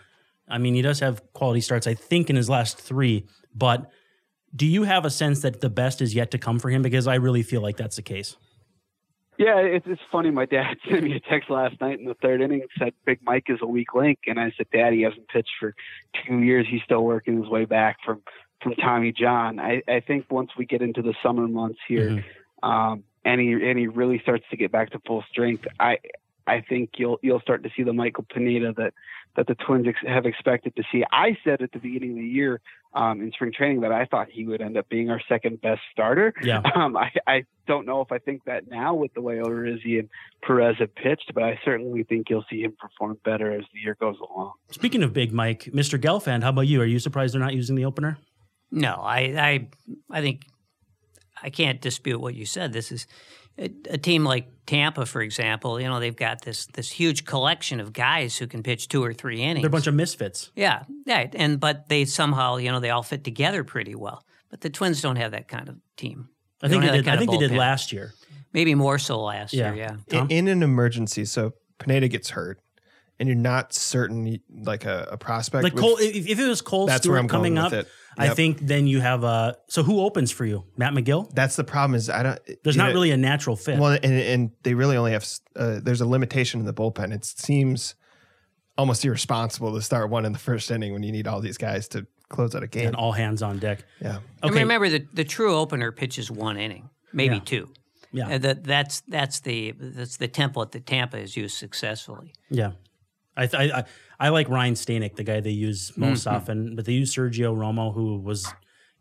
B: I mean, he does have quality starts, I think, in his last three, but do you have a sense that the best is yet to come for him? Because I really feel like that's the case.
E: Yeah, it's it's funny. My dad sent me a text last night in the third inning said Big Mike is a weak link, and I said, Dad, he hasn't pitched for two years. He's still working his way back from from Tommy John. I, I think once we get into the summer months here,
B: Mhm.
E: um, and he and he really starts to get back to full strength, I I think you'll you'll start to see the Michael Pineda that that the Twins ex- have expected to see. I said at the beginning of the year um, in spring training that I thought he would end up being our second best starter.
B: Yeah.
E: Um, I, I don't know if I think that now with the way Odorizzi and Perez have pitched, but I certainly think you'll see him perform better as the year goes along.
B: Speaking of Big Mike, Mr. Gelfand, how about you? Are you surprised they're not using the opener?
C: No, I, I, I think I can't dispute what you said. This is a, a team like Tampa, for example. You know, they've got this this huge collection of guys who can pitch two or three innings.
B: They're a bunch of misfits.
C: yeah, yeah, and but they somehow, you know, they all fit together pretty well. But the Twins don't have that kind of team.
B: I think they did. I think they did
C: bullpen.
B: last year.
C: Maybe more so last
B: Yeah.
C: year. Yeah.
D: In, in an emergency, so Pineda gets hurt, and you're not certain, like a, a prospect.
B: Like Kohl, if, if it was Kohl
D: that's where
B: Stewart
D: I'm
B: coming
D: going
B: up,
D: with it.
B: I think then you have a. So who opens for you? Matt Magill.
D: that's the problem. Is I don't.
B: There's not
D: know,
B: really a natural fit.
D: Well, and, and they really only have. Uh, there's a limitation in the bullpen. It seems almost irresponsible to start one in the first inning when you need all these guys to close out a game.
B: and all hands on deck.
D: yeah.
C: And
B: Okay.
C: remember, the the true opener pitches one inning, maybe
B: Yeah.
C: two.
B: Yeah.
C: Uh, that that's that's the that's the template that Tampa has used successfully.
B: Yeah. I, th- I I I like Ryan Stanek, the guy they use most
C: Mm-hmm.
B: often, but they use Sergio Romo, who was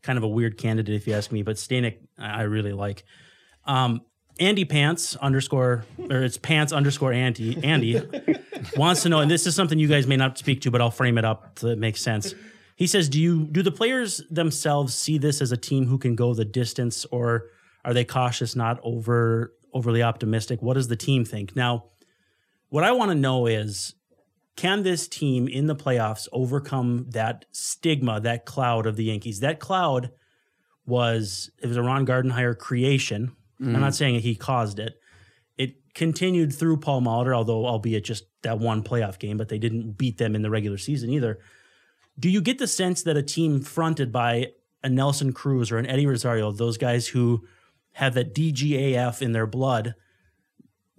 B: kind of a weird candidate if you ask me. But Stanek, I I really like. Um, Andy Pants underscore or it's Pants underscore Andy Andy wants to know, and this is something you guys may not speak to, but I'll frame it up to make sense. He says, "Do you do the players themselves see this as a team who can go the distance, or are they cautious, not over overly optimistic? What does the team think now?" What I want to know is can this team in the playoffs overcome that stigma, that cloud of the Yankees? That cloud was it was a Ron Gardenhire creation. I'm mm. not saying he caused it. It continued through Paul Molitor, although albeit just that one playoff game, but they didn't beat them in the regular season either. Do you get the sense that a team fronted by a Nelson Cruz or an Eddie Rosario, those guys who have that DGAF in their blood,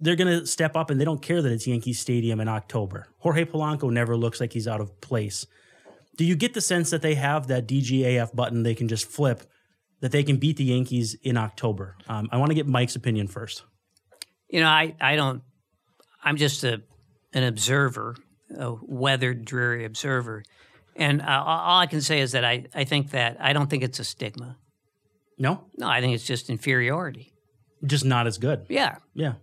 B: they're going to step up and they don't care that it's Yankee Stadium in October. Jorge Polanco never looks like he's out of place. Do you get the sense that they have that DGAF button they can just flip, that they can beat the Yankees in October? Um, I want to get Mike's opinion first.
C: You know, I, I don't. I'm just a an observer, a weathered, dreary observer, And uh, all I can say is that I, I think that I don't think it's a stigma.
B: No,
C: No, I think it's just inferiority.
B: just not as good.
C: Yeah.
B: Yeah.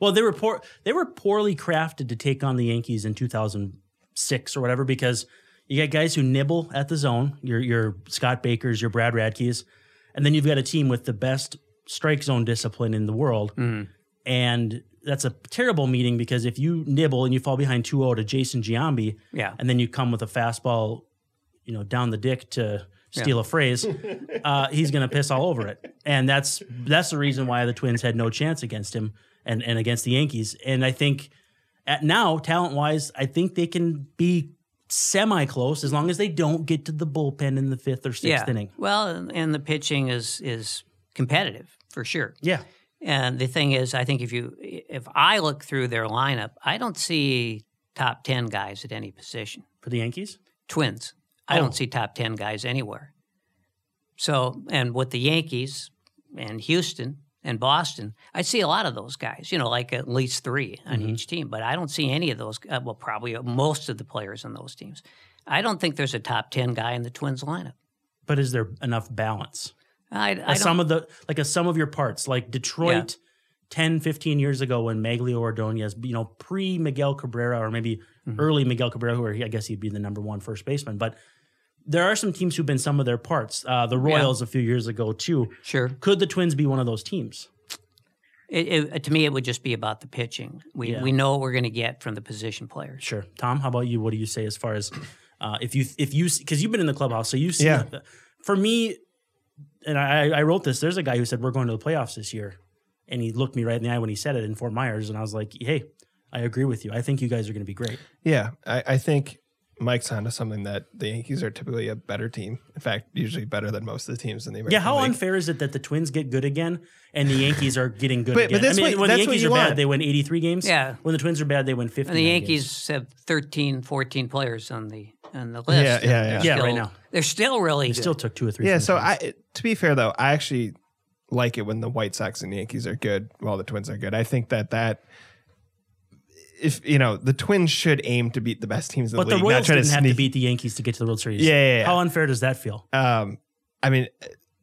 B: Well, they were poor, they were poorly crafted to take on the Yankees in 2006 or whatever because you got guys who nibble at the zone, your your Scott Bakers, your Brad Radkes, and then you've got a team with the best strike zone discipline in the world. And that's a terrible meeting because if you nibble and you fall behind 2-0 to Jason Giambi,
C: Yeah.
B: and then you come with a fastball, you know, down the dick to steal a phrase, uh, he's going to piss all over it. And that's that's the reason why the Twins had no chance against him and and against the Yankees. And I think at now, talent wise, I think they can be semi close as long as they don't get to the bullpen in the fifth or sixth
C: yeah.
B: inning.
C: Well, and- the pitching is is competitive for sure.
B: Yeah.
C: And the thing is, I think if you if I look through their lineup, I don't see top ten guys at any position.
B: For the Yankees?
C: Twins. I
B: Oh.
C: don't see top 10 guys anywhere. So, and with the Yankees and Houston and Boston, I see a lot of those guys, you know, like at least 3 on
B: Mm-hmm.
C: each team, but I don't see any of those, uh, well, probably most of the players on those teams. I don't think there's a top 10 guy in the Twins lineup.
B: But is there enough balance?
C: I, I
B: sum of the like a sum of your parts, like Detroit 10, 15 years ago when Magglio Ordonez, you know, pre Miguel Cabrera or maybe
C: Mm-hmm.
B: early Miguel Cabrera, who I guess he'd be the number one first baseman. But there are some teams who've been some of their parts. Uh, the Royals a few years ago too.
C: sure.
B: Could the Twins be one of those teams?
C: It, it, to me, it would just be about the pitching. We,
B: Yeah.
C: we know what we're going to get from the position players.
B: Sure. Tom, how about you? What do you say as far as uh, if you if you because you've been in the clubhouse, so you see.
D: Yeah.
B: For me, and I, I wrote this. There's a guy who said we're going to the playoffs this year, and he looked me right in the eye when he said it in Fort Myers, and I was like, hey, I agree with you. I think you guys are going to be great.
D: Yeah, I, I think Mike's onto something that the Yankees are typically a better team. In fact, usually better than most of the teams in the American
B: Yeah, how
D: League.
B: unfair is it that the Twins get good again and the Yankees are getting good
D: But-
B: again?
D: but that's
B: I mean,
D: what-
B: when the
D: that's what
B: Yankees
D: you
B: are bad, they win 83 games.
C: Yeah.
B: When the Twins are bad, they win 50.
C: And the Yankees have 13, 14 players on the on the list.
D: Yeah,
C: and
D: yeah,
C: they're
D: yeah.
B: Yeah,
C: still-
B: right now.
C: They're still really
B: They
C: good.
B: still took two or three.
D: Yeah,
B: from the
D: so
B: Twins.
D: I to be fair though, I actually like it when the White Sox and Yankees are good while the Twins are good. I think that that if you know the Twins should aim to beat the best teams in
B: But
D: the
B: the
D: league, not
B: Royals
D: try
B: didn't
D: to
B: have to beat the Yankees to get to the World Series.
D: Yeah, yeah, yeah.
B: How unfair does that feel?
D: Um, I mean,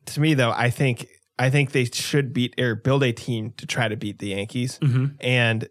D: to me though, I think I think they should beat or build a team to try to beat the Yankees.
B: Mhm.
D: And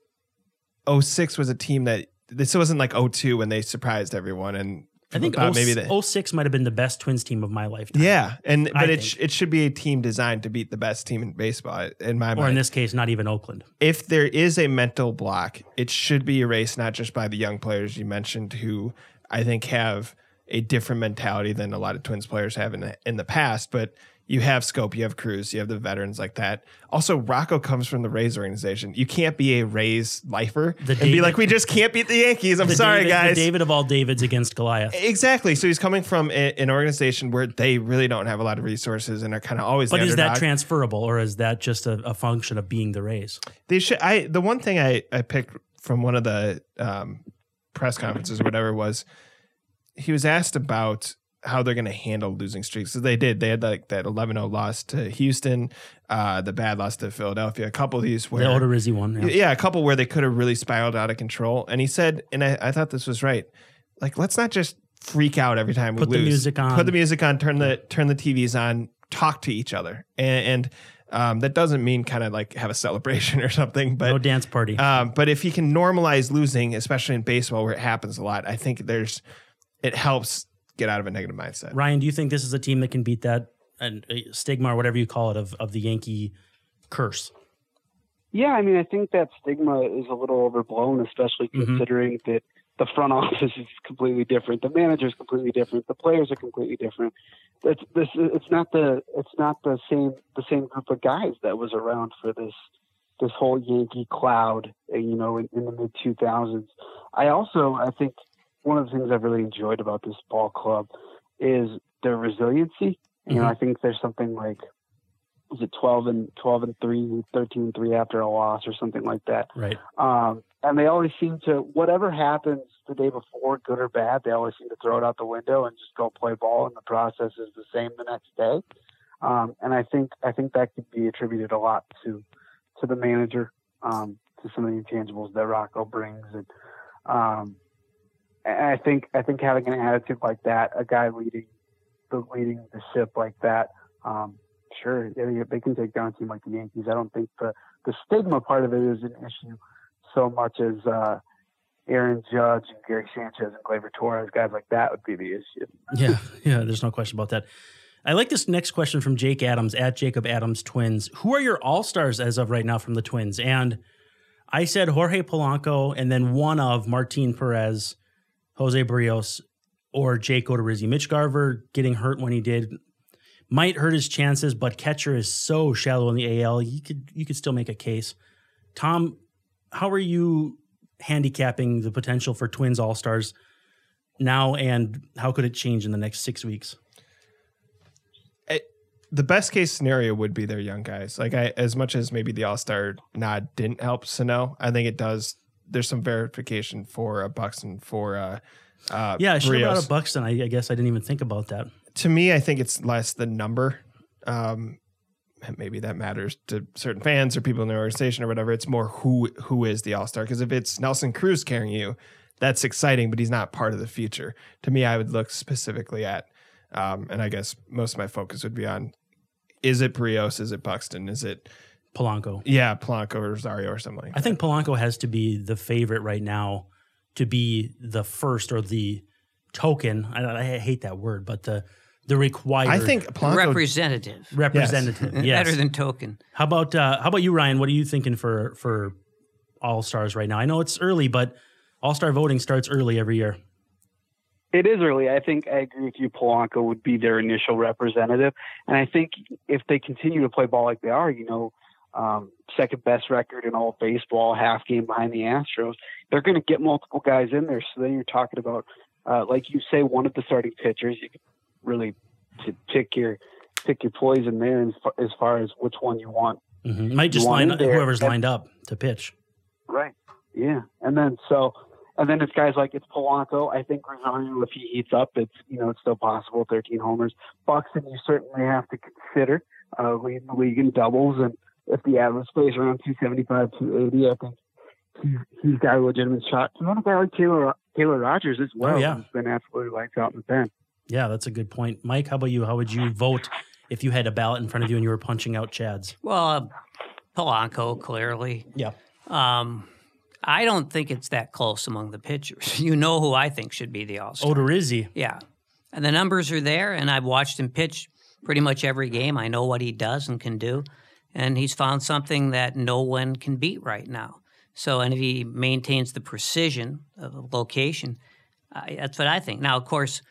D: 06 was a team that this wasn't like 02 when they surprised everyone and
B: I think
D: people thought
B: 06
D: maybe the
B: 06 might have been the best Twins team of my lifetime.
D: yeah, and
B: I
D: but it sh- it should be a team designed to beat the best team in baseball in my mind
B: Or in this case, not even Oakland.
D: if there is a mental block, it should be erased not just by the young players you mentioned who I think have a different mentality than a lot of Twins players have in the, in the past, but you have Schoop, you have Cruz, you have the veterans like that. Also, Rocco comes from the Rays organization. You can't be a Rays lifer
B: The
D: and be like, we just can't beat the Yankees. I'm
B: The
D: sorry,
B: David,
D: guys.
B: The David of all Davids against Goliath.
D: Exactly. So he's coming from a, an organization where they really don't have a lot of resources and are kind of always.
B: But is that transferable, or is that just a, a function of being the Rays?
D: They should. I the one thing I I picked from one of the um, press conferences, or whatever it was, he was asked about how they're going to handle losing streaks. So they did. They had like that 11-0 loss to Houston, uh, the bad loss to Philadelphia. A couple of these where
B: The Odorizzi one. Yeah.
D: yeah, a couple where they could have really spiraled out of control. And he said, and I, I thought this was right. Like, let's not just freak out every time we
B: Put the music on.
D: Put the music on. Turn the turn the TVs on. Talk to each other. And, and um, that doesn't mean kind of like have a celebration or something. But
B: no dance party.
D: um, but if you can normalize losing, especially in baseball where it happens a lot, I think there's it helps get out of a negative mindset.
B: Ryan, do you think this is a team that can beat that and stigma or whatever you call it of, of the Yankee curse?
E: Yeah, I mean, I think that stigma is a little overblown, especially
B: Mhm.
E: considering that the front office is completely different, the manager is completely different, the players are completely different. It's this. It's not the. It's not the same. The same group of guys that was around for this. This whole Yankee cloud, you know, in, in the mid 2000s. I also, I think, one of the things I've really enjoyed about this ball club is their resiliency. You know,
B: Mhm.
E: I think there's something like was it 12 and 12 and 3 13 and 3 after a loss or something like that
B: Right.
E: um, and they always seem to whatever happens the day before good or bad they always seem to throw it out the window and just go play ball and the process is the same the next day um, and i think i think that could be attributed a lot to to the manager um, to some of the intangibles that rocco brings and um, And I think I think having an attitude like that, a guy leading the leading the ship like that, um, sure, they, can take down a team like the Yankees. I don't think the the stigma part of it is an issue so much as uh, Aaron Judge and Gary Sanchez and Gleyber Torres, guys like that would be the issue.
B: Yeah, yeah, there's no question about that. I like this next question from Jake Adams at Jacob Adams Twins. Who are your all stars as of right now from the Twins? And I said Jorge Polanco and then one of Martin Perez, Jose Berrios, or Jake Odorizzi. Mitch Garver getting hurt when he did might hurt his chances, but catcher is so shallow in the AL. You could you could still make a case. Tom, how are you handicapping the potential for Twins All Stars now, and how could it change in the next six weeks?
D: the best case scenario would be their young guys. Like I, as much as maybe the All Star nod didn't help Sano, I think it does. There's some verification for a Buxton for uh, uh
B: Yeah, I should have brought up Buxton. I, I guess I didn't even think about that.
D: To me, I think it's less the number. Um, maybe that matters to certain fans or people in the organization or whatever. It's more who who is the All Star. Because if it's Nelson Cruz carrying you, that's exciting, but he's not part of the future. To me, I would look specifically at, um, and I guess most of my focus would be on: is it Berrios? Is it Buxton? Is it
B: Polanco.
D: yeah, Polanco or Rosario or something like
B: I think Polanco has to be the favorite right now to be the first or the token. I, I hate that word, but the the required.
D: I think Polanco.
C: Representative.
B: representative. Yes.
C: Better than token.
B: How about uh, how about you, Ryan? What are you thinking for for all stars right now? I know it's early, but all star voting starts early every year.
E: It is early. I think I agree with you. Polanco would be their initial representative, and I think if they continue to play ball like they are, you know, um, second best record in all baseball, half game behind the Astros, they're going to get multiple guys in there. So then you're talking about, uh, like you say, one of the starting pitchers. You can really to pick your pick your poison there, as far, as far as which one you want
B: hmm Might just line up whoever's lined up to pitch.
E: Right. Yeah. And then so and then it's guys like it's Polanco. I think Rosario, if he heats up, it's you know, it's still possible, thirteen homers. Buxton you certainly have to consider uh leading the league in doubles and if the average plays around two seventy five, two eighty, I think he's he's got a legitimate shot. And then a guy like Taylor Taylor Rogers as well,
B: Oh, yeah.
E: who's been absolutely lights out in the pen.
B: Yeah, that's a good point. Mike, how about you? How would you vote if you had a ballot in front of you and you were punching out Chads?
C: Well, uh, Polanco, clearly.
B: Yeah.
C: Um, I don't think it's that close among the pitchers. You know who I think should be the All Star.
B: Odorizzi.
C: Yeah. And the numbers are there, and I've watched him pitch pretty much every game. I know what he does and can do. And he's found something that no one can beat right now. So, and if he maintains the precision of location, that's what I think. Now, of course,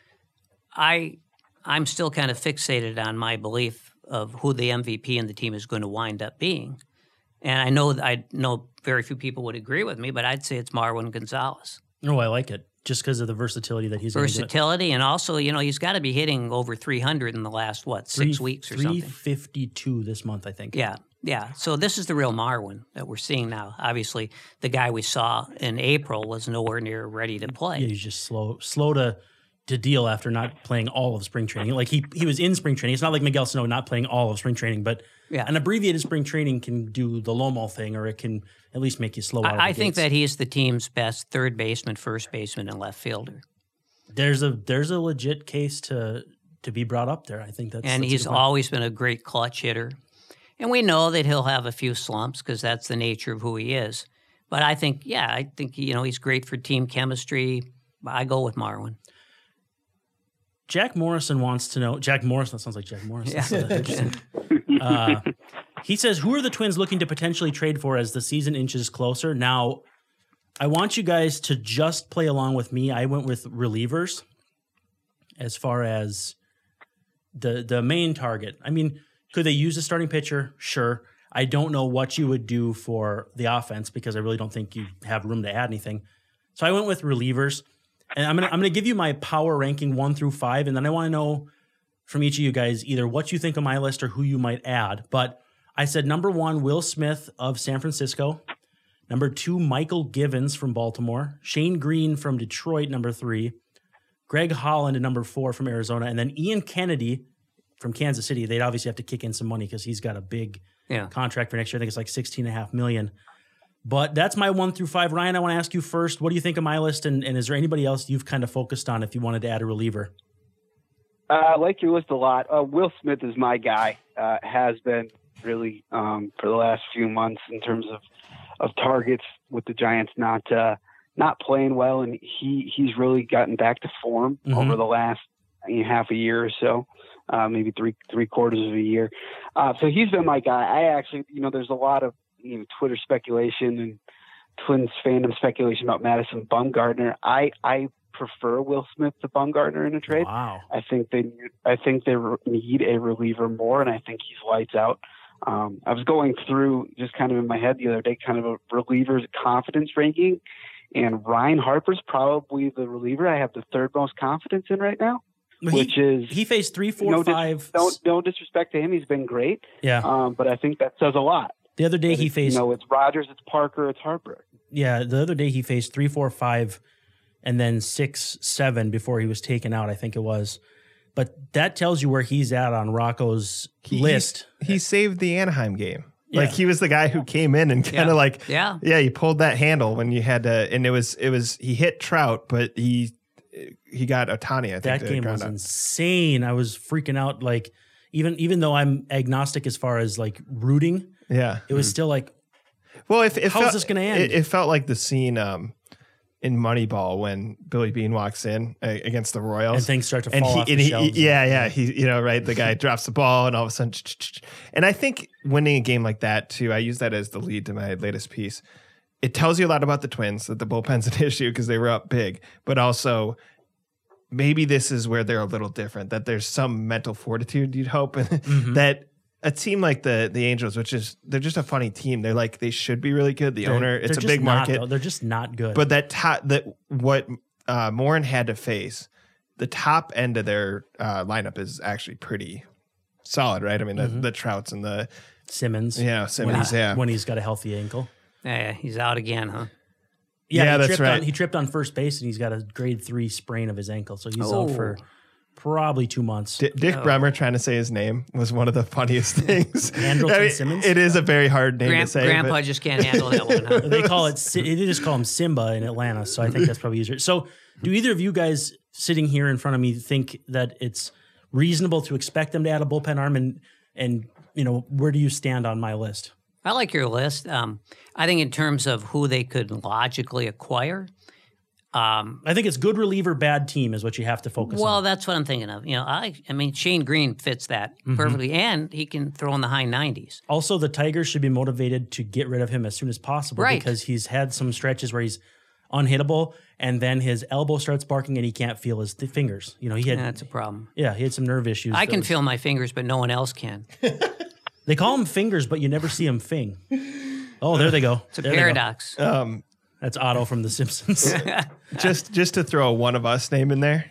C: I I'm still kind of fixated on my belief of who the MVP and the team is going to wind up being. And I know I know very few people would agree with me, but I'd say it's Marwin Gonzalez
B: Oh, I like it. Just because of the versatility that he's
C: versatility, and also, you know, he's got to be hitting over 300 in the last what six weeks or something.
B: 352 this month, I think.
C: Yeah, yeah. So this is the real Marwin that we're seeing now. Obviously, the guy we saw in April was nowhere near ready to play.
B: Yeah, he's just slow, slow to to deal after not playing all of spring training. Like he he was in spring training. It's not like Miguel Sano not playing all of spring training, but
C: Yeah.
B: an abbreviated spring training can do the Lomo thing, or it can at least make you slow out. of
C: I, I think
B: gates.
C: that he's the team's best third baseman, first baseman, and left fielder.
B: there's a there's a legit case to to be brought up there. I think that's
C: and
B: that's
C: he's always been a great clutch hitter. And we know that he'll have a few slumps because that's the nature of who he is. But I think, yeah, I think you know he's great for team chemistry. I go with Marwin.
B: Jack Morrison wants to know. Jack Morrison that sounds like Jack Morrison.
C: Yeah.
B: Interesting. uh, he says, "Who are the Twins looking to potentially trade for as the season inches closer?" Now, I want you guys to just play along with me. I went with relievers as far as the the main target. I mean, could they use a starting pitcher? Sure. I don't know what you would do for the offense because I really don't think you have room to add anything. So I went with relievers. And I'm gonna I'm gonna give you my power ranking one through five, and then I want to know from each of you guys either what you think of my list or who you might add. But I said number one, Will Smith of San Francisco. Number two, Michael Givens from Baltimore. Shane Green from Detroit, number three. Greg Holland at number four from Arizona. And then Ian Kennedy from Kansas City. They'd obviously have to kick in some money because he's got a big
C: Yeah.
B: contract for next year. I think it's like 16 and a half million. But that's my one through five. Ryan, I want to ask you first. What do you think of my list? And, and is there anybody else you've kind of focused on if you wanted to add a reliever?
E: Uh, I like your list a lot. Uh, Will Smith is my guy. Uh, has been really um, for the last few months in terms of of targets with the Giants not uh, not playing well, and he he's really gotten back to form
B: Mhm.
E: over the last you know, half a year or so, uh, maybe three three quarters of a year. Uh, so he's been my guy. I actually, you know, there's a lot of you know Twitter speculation and Twins fandom speculation about Madison Bumgarner. I I prefer Will Smith to Bumgarner in a trade.
B: Wow.
E: I think they I think they need a reliever more, and I think he's lights out. Um, I was going through just kind of in my head the other day, kind of a relievers confidence ranking, and Ryan Harper's probably the reliever I have the third most confidence in right now,
B: he,
E: which is
B: he faced three, four,
E: no
B: five.
E: don't no disrespect to him, he's been great,
B: yeah.
E: um, but I think that says a lot.
B: The other day
E: That
B: he faced
E: you know it's Rogers, it's Parker, it's Harper.
B: Yeah, the other day he faced three, four, five, and then six, seven before he was taken out. I think it was, but that tells you where he's at on Rocco's
D: He-
B: list.
D: He, he saved the Anaheim game. Like he was the guy who came in and kind
C: Yeah.
D: of like
C: Yeah.
D: yeah, he pulled that handle when you had to, and it was it was he hit Trout, but he he got Ohtani. I think
B: That game was
D: out.
B: insane. I was freaking out. Like even even though I'm agnostic as far as like rooting,
D: Yeah.
B: it was still like
D: Well, if it
B: How's this gonna end?
D: It, it felt like the scene um, in Moneyball when Billy Beane walks in uh, against the Royals.
B: and things start to
D: and
B: fall
D: he,
B: off
D: and
B: the
D: he,
B: shelves.
D: yeah, yeah, he, you know, right. The guy drops the ball, and all of a sudden, and I think winning a game like that too. I use that as the lead to my latest piece. It tells you a lot about the Twins that the bullpen's an issue because they were up big, but also maybe this is where they're a little different. That there's some mental fortitude you'd hope
B: Mhm.
D: that a team like the the Angels, which is they're just a funny team. They're like they should be really good. The
B: They're-
D: owner, it's a big
B: not,
D: market.
B: though. They're just not good.
D: But that top that what uh, Morin had to face, the top end of their uh, lineup is actually pretty solid, right? I mean, the,
B: Mhm.
D: the Trouts and the
B: Simmons,
D: yeah
B: when,
D: Simmons, yeah.
B: when he's got a healthy ankle.
C: Yeah, he's out again, huh?
B: Yeah,
D: Yeah,
B: he
D: that's
B: tripped
D: right.
B: On, he tripped on first base and he's got a grade three sprain of his ankle, so he's out
C: Oh.
B: for probably two months.
D: D- Dick
C: Oh.
D: Bremer trying to say his name was one of the funniest things.
B: Andrelton
D: I mean,
B: Simmons?
D: It is a very hard name
C: Gran-
D: to say.
C: Grandpa just can't handle that one. Huh?
B: they call it. They just call him Simba in Atlanta, so I think that's probably easier. So, do either of you guys sitting here in front of me think that it's reasonable to expect them to add a bullpen arm? And and you know, where do you stand on my list?
C: I like your list. Um, I think in terms of who they could logically acquire. Um,
B: I think it's good reliever, bad team is what you have to focus
C: well,
B: on.
C: Well, that's what I'm thinking of. You know, I, I mean, Shane Green fits that
B: Mm-hmm.
C: perfectly, and he can throw in the high 90s.
B: Also, the Tigers should be motivated to get rid of him as soon as possible
C: Right.
B: because he's had some stretches where he's unhittable, and then his elbow starts barking and he can't feel his th- fingers. You know, he had
C: That's a problem.
B: yeah, he had some nerve issues.
C: I can
B: was-
C: feel my fingers, but no one else can.
B: They call him fingers, but you never see him fing. Oh, there they go.
C: It's a
B: There they go.
C: paradox.
D: um,
B: That's Otto from The Simpsons.
D: just just to throw a one of us name in there.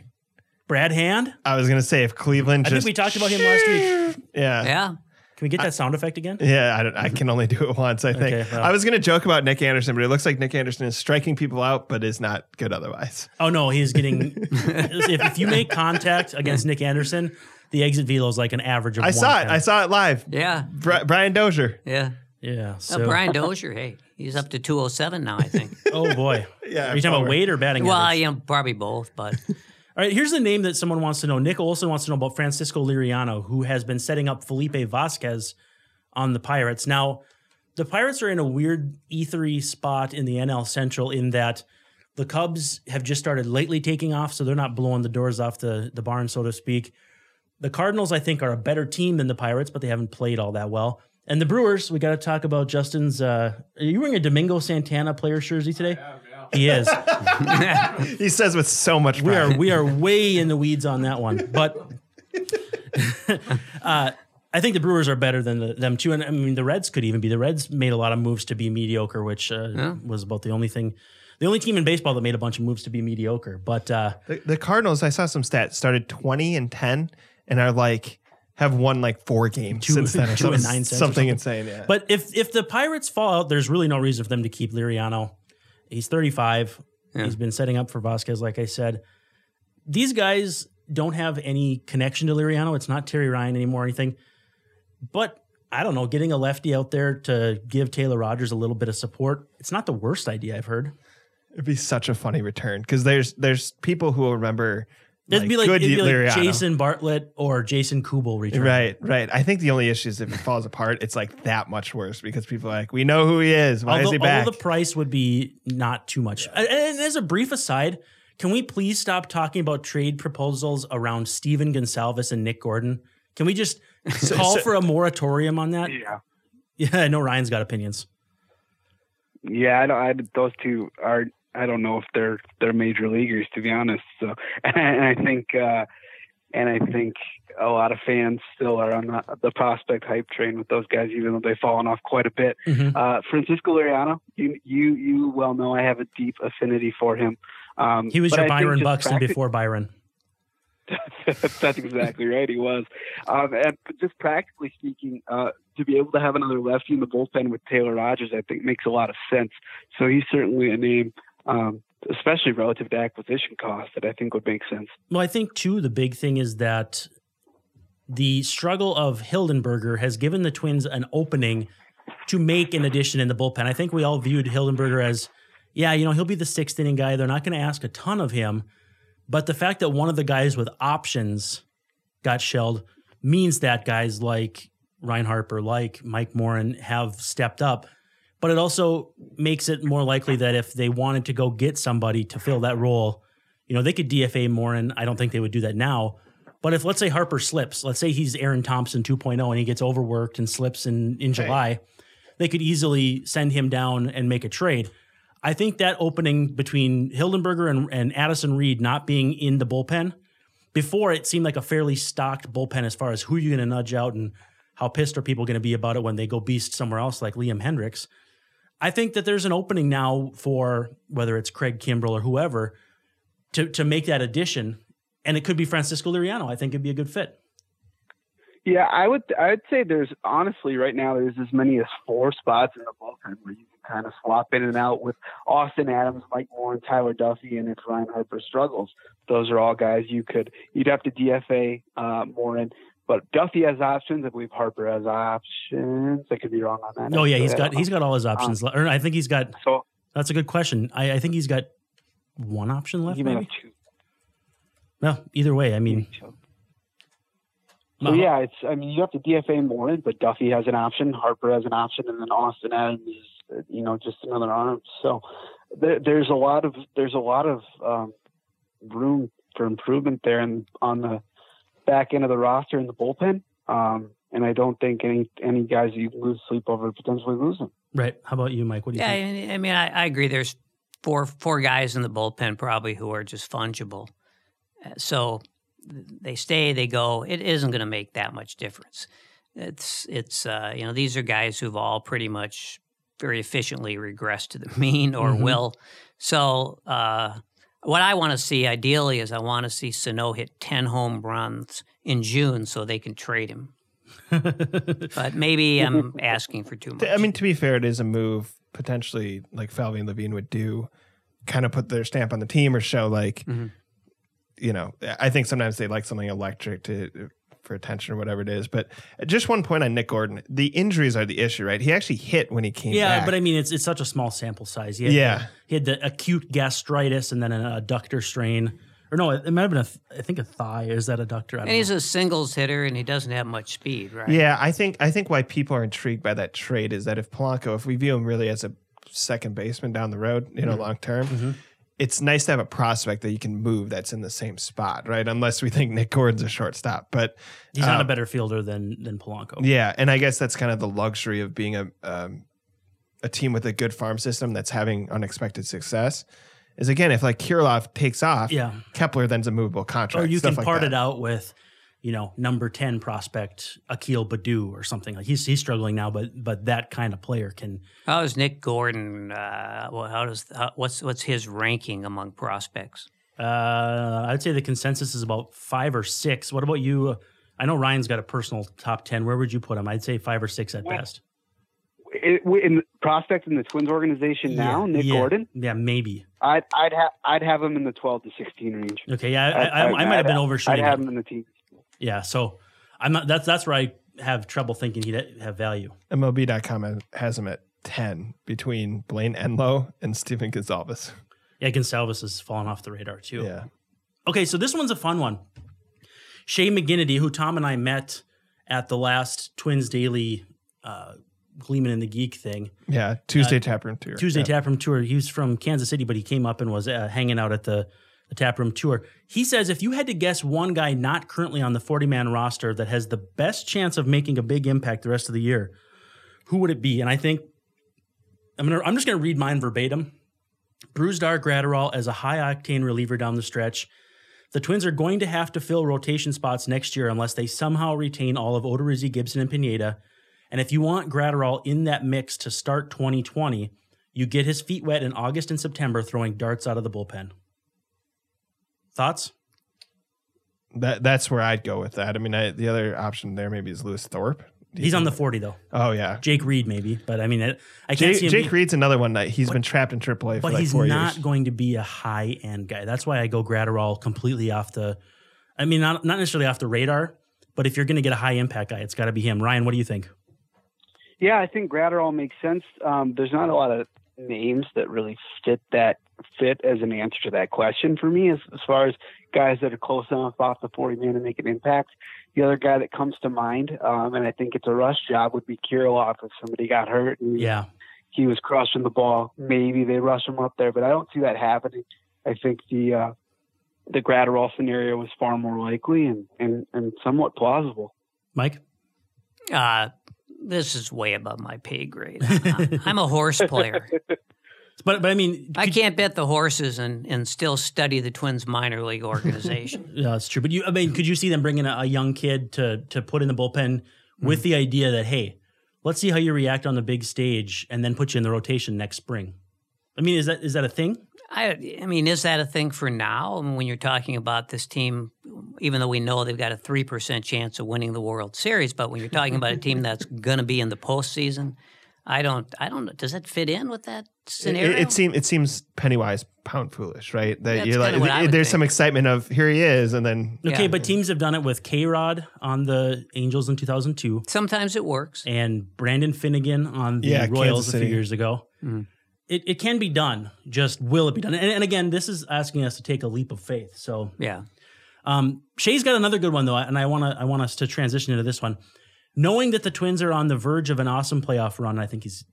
B: Brad Hand.
D: I was gonna say if Cleveland
B: I
D: just
B: think we talked about him last week.
D: yeah
C: yeah.
B: Can we get that sound effect again?
D: Yeah, I, don't, I can only do it once. I think
B: Okay, well.
D: I was going to joke about Nick Anderson, but it looks like Nick Anderson is striking people out, but is not good otherwise.
B: Oh no, he's getting. if, if you make contact against Nick Anderson, the exit velo is like an average of.
D: I saw it.
B: 110.
D: I saw it live.
C: Yeah.
D: Bri- Brian Dozier.
C: Yeah.
B: Yeah.
C: Uh,
B: So,
C: Brian Dozier, hey, he's up to 207 now, I think.
B: oh boy.
D: Yeah,
B: Are you talking about
D: forward.
B: weight or batting?
C: well,
B: average?
C: you know, probably both, but
B: All right, here's the name that someone wants to know. Nick Olson wants to know about Francisco Liriano, who has been setting up Felipe Vasquez on the Pirates. Now, the Pirates are in a weird ethery spot in the NL Central in that the Cubs have just started lately taking off, so they're not blowing the doors off the, the barn, so to speak. The Cardinals, I think, are a better team than the Pirates, but they haven't played all that well. And the Brewers, we got to talk about Justin's. Uh, are you wearing a Domingo Santana player jersey today? He is.
D: He says with so much
B: we are we are way in the weeds on that one. But uh, I think the Brewers are better than the, them too. And I mean, the Reds could even be. The Reds made a lot of moves to be mediocre, which uh,
C: Yeah.
B: was about the only thing, the only team in baseball that made a bunch of moves to be mediocre. But uh,
D: the, the Cardinals, I saw some stats, started 20 and 10 and are like, have won like four games
B: Two-
D: since then. or
B: two and
D: something-
B: nine cents or
D: Something
B: something.
D: insane. Yeah.
B: but if if the Pirates fall out, there's really no reason for them to keep Liriano. He's 35.
C: Yeah.
B: He's been setting up for Vasquez, like I said. These guys don't have any connection to Liriano. It's not Terry Ryan anymore or anything. But I don't know, getting a lefty out there to give Taylor Rogers a little bit of support. It's not the worst idea I've heard.
D: It'd be such a funny return because there's there's people who will remember.
B: It'd be like,
D: good
B: it'd be like Jason Bartlett or Jason Kubel return.
D: Right, right. I think the only issue is if it falls apart, it's like that much worse because people are like, we know who he is. Why
B: although,
D: is he back?
B: although the price would be not too much. And, and as a brief aside, can we please stop talking about trade proposals around Stephen Gonsalves and Nick Gordon? Can we just call
D: so-
B: for a moratorium on that?
E: Yeah.
B: Yeah, I know Ryan's got opinions.
E: Yeah, I don't. I, those two are. I don't know if they're they're major leaguers to be honest. So, and I think, uh, and I think a lot of fans still are on the, the prospect hype train with those guys, even though they've fallen off quite a bit.
B: Mhm.
E: Uh, Francisco Liriano, you you you well know I have a deep affinity for him. Um,
B: He was your
E: I
B: Byron Buxton
E: practic-
B: before Byron.
E: That's exactly right. He was. Um, and just practically speaking, uh, to be able to have another lefty in the bullpen with Taylor Rogers, I think makes a lot of sense. So he's certainly a name, um, especially relative to acquisition costs, that I think would make sense.
B: Well, I think too the big thing is that the struggle of Hildenberger has given the Twins an opening to make an addition in the bullpen. I think we all viewed Hildenberger as, yeah, you know, he'll be the sixth inning guy. They're not going to ask a ton of him, but the fact that one of the guys with options got shelled means that guys like Ryan Harper, like Mike Morin, have stepped up. But it also makes it more likely that if they wanted to go get somebody to fill that role, you know, they could DFA Morin. I don't think they would do that now. But if let's say Harper slips, let's say he's Aaron Thompson 2.0 and he gets overworked and slips in, in July, they could easily send him down and make a trade. I think that opening between Hildenberger and, and Addison Reed not being in the bullpen, before it seemed like a fairly stocked bullpen as far as who you're going to nudge out and how pissed are people going to be about it when they go beast somewhere else like Liam Hendriks. I think that there's an opening now for whether it's Craig Kimbrel or whoever to to make that addition, and it could be Francisco Liriano. I think it'd be a good fit.
E: Yeah, I would. I would say there's honestly right now there's as many as four spots in the bullpen where you can kind of swap in and out with Austin Adams, Mike Morin, and Tyler Duffey, and if Ryan Harper struggles, those are all guys you could you'd have to DFA uh, Morin. But Duffey has options. I believe Harper has options. I could be wrong on that.
B: Oh yeah, he's got he's got all his options. le- or I think he's got.
E: so
B: That's a good question. I, I think he's got one option left. Maybe.
E: have two.
B: No, either way. I mean,
E: So
B: uh,
E: yeah, it's. I mean, you have to DFA Morin, but Duffey has an option, Harper has an option, and then Austin Adams is, uh, you know, just another arm. So there, there's a lot of there's a lot of um, room for improvement there, and on the back end of the roster in the bullpen. Um, and I don't think any any guys you lose sleep over potentially losing.
B: right. How about you, Mike? What do you
C: Yeah,
B: think?
C: I I mean, I, I agree. There's four four guys in the bullpen probably who are just fungible. Uh, So they stay, they go. It isn't going to make that much difference. It's it's uh, you know these are guys who've all pretty much very efficiently regressed to the mean or
B: Mhm.
C: will. So uh, what I want to see ideally is I want to see Sano hit ten home runs in June so they can trade him. But maybe I'm asking for too much.
D: I mean, to be fair, it is a move potentially like Falvey and Levine would do, kind of put their stamp on the team or show like,
C: Mhm.
D: you know, I think sometimes they like something electric to for attention or whatever it is. But just one point on Nick Gordon, the injuries are the issue, right? He actually hit when he came
B: yeah,
D: back.
B: but I mean, it's it's such a small sample size. He had
D: Yeah.
B: he had the acute gastritis and then an adductor strain, or no, it might have been a th- I think a thigh. Is that adductor? I don't
C: and he's
B: know.
C: a singles hitter, and he doesn't have much speed, right?
D: Yeah, I think I think why people are intrigued by that trade is that if Polanco, if we view him really as a second baseman down the road, you know,
B: Mm-hmm.
D: long term, it's nice to have a prospect that you can move that's in the same spot, right? Unless we think Nick Gordon's a shortstop, but
B: he's not
D: uh,
B: a better fielder than than Polanco.
D: yeah, and I guess that's kind of the luxury of being a um, a team with a good farm system that's having unexpected success. Is again, if like Kirilloff takes off,
B: Yeah.
D: Kepler then's a movable contract.
B: or you can
D: like
B: part
D: that.
B: it out with, you know, number ten prospect Akil Baddoo or something like he's he's struggling now, but but that kind of player can.
C: How is Nick Gordon? Uh, well, how does how, what's what's his ranking among prospects?
B: Uh, I'd say the consensus is about five or six. What about you? I know Ryan's got a personal top ten. Where would you put him? I'd say five or six at
E: Well,
B: best.
E: It, in prospect in the Twins organization now,
B: Yeah,
E: Nick
B: yeah,
E: Gordon,
B: Yeah, maybe.
E: I'd I'd have I'd have him in the 12 to 16 range.
B: Okay, yeah, I, I, I, might have been
E: I'd-
B: overshooting.
E: I'd have him in the team.
B: Yeah, so I'm not. That's that's where I have trouble thinking he'd have value.
D: MLB.com has him at 10 between Blaine Enlow and Stephen Gonsalves.
B: Yeah, Gonsalves has fallen off the radar too.
D: Yeah.
B: Okay, so this one's a fun one. Shay McGinnity, who Tom and I met at the last Twins Daily uh, Gleeman and the Geek thing,
D: Yeah. Tuesday Taproom Tour.
B: Tuesday
D: yeah.
B: Taproom Tour. He was from Kansas City, but he came up and was uh, hanging out at the, the Taproom Tour. He says if you had to guess one guy not currently on the 40 man roster that has the best chance of making a big impact the rest of the year, who would it be? And I think I'm gonna I'm just gonna read mine verbatim. Bruised Brusdar Graterol as a high octane reliever down the stretch. The Twins are going to have to fill rotation spots next year unless they somehow retain all of Odorizzi, Gibson, and Pineda. And if you want Graterol in that mix to start 2020, you get his feet wet in August and September throwing darts out of the bullpen. Thoughts?
D: That, that's where I'd go with that. I mean, I, the other option there maybe is Lewis Thorpe. Do you
B: He's on the
D: think-
B: 40 though.
D: Oh, yeah.
B: Jake Reed maybe, but I mean, it, I can't
D: Jake,
B: see him.
D: Jake
B: be-
D: Reed's another one that he's been trapped in AAA for
B: but
D: like
B: he's
D: four
B: not
D: years.
B: going to be a high end guy. That's why I go Graterol completely off the. I mean, not not necessarily off the radar, but if you're going to get a high impact guy, it's got to be him. Ryan, what do you think?
E: Yeah, I think Graterol makes sense. Um, there's not a lot of names that really fit that fit as an answer to that question for me as, as far as guys that are close enough off the 40 man to make an impact. The other guy that comes to mind, um, and I think it's a rush job, would be Kirilloff if somebody got hurt and
B: Yeah,
E: he was crushing the ball. Maybe they rush him up there, but I don't see that happening. I think the uh, the Graterol scenario is far more likely and, and, and somewhat plausible.
B: Mike.
C: Uh, this is way above my pay grade. I'm, I'm a horse player.
B: But but I mean,
C: I can't bet the horses and, and still study the Twins minor league organization.
B: Yeah, that's true. But you, I mean, could you see them bringing a, a young kid to to put in the bullpen with mm. the idea that hey, let's see how you react on the big stage, and then put you in the rotation next spring? I mean, is that is that a thing?
C: I, I mean, is that a thing for now? I mean, when you're talking about this team, even though we know they've got a three percent chance of winning the World Series, but when you're talking about a team that's going to be in the postseason, I don't, I don't. know. Does that fit in with that scenario?
D: it, it seems it seems penny wise, pound foolish, right? That
C: That's
D: you're like,
C: kinda what I would
D: there's some excitement of here he is, and then
B: Okay,
C: Yeah.
B: but teams have done it with K Rod on the Angels in 2002
C: Sometimes it works.
B: and Brandon Finnegan on the
D: Yeah,
B: Royals a few years ago.
C: Mhm.
B: It, it can be done. Just will it be done? And, and again, this is asking us to take a leap of faith. So
C: Yeah.
B: Um, Shay's got another good one though, and I want to I want us to transition into this one. Knowing that the Twins are on the verge of an awesome playoff run, I think he's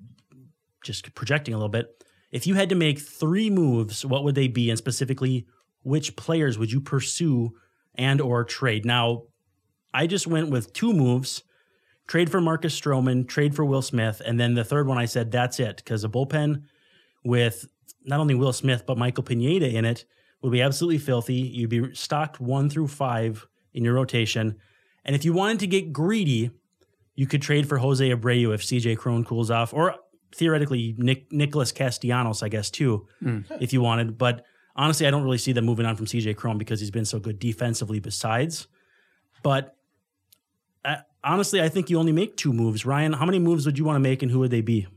B: just projecting a little bit. If you had to make three moves, what would they be, and specifically, which players would you pursue and or trade? Now, I just went with two moves: trade for Marcus Stroman, trade for Will Smith, and then the third one I said that's it because a bullpen with not only Will Smith but Michael Pineda in it would be absolutely filthy. You'd be stocked one through five in your rotation. And if you wanted to get greedy, you could trade for Jose Abreu if CJ Cron cools off, or theoretically Nick, Nicholas Castellanos, I guess, too, if you wanted. But honestly, I don't really see them moving on from CJ Cron because he's been so good defensively besides. But uh, honestly, I think you only make two moves. Ryan, how many moves would you want to make and who would they be?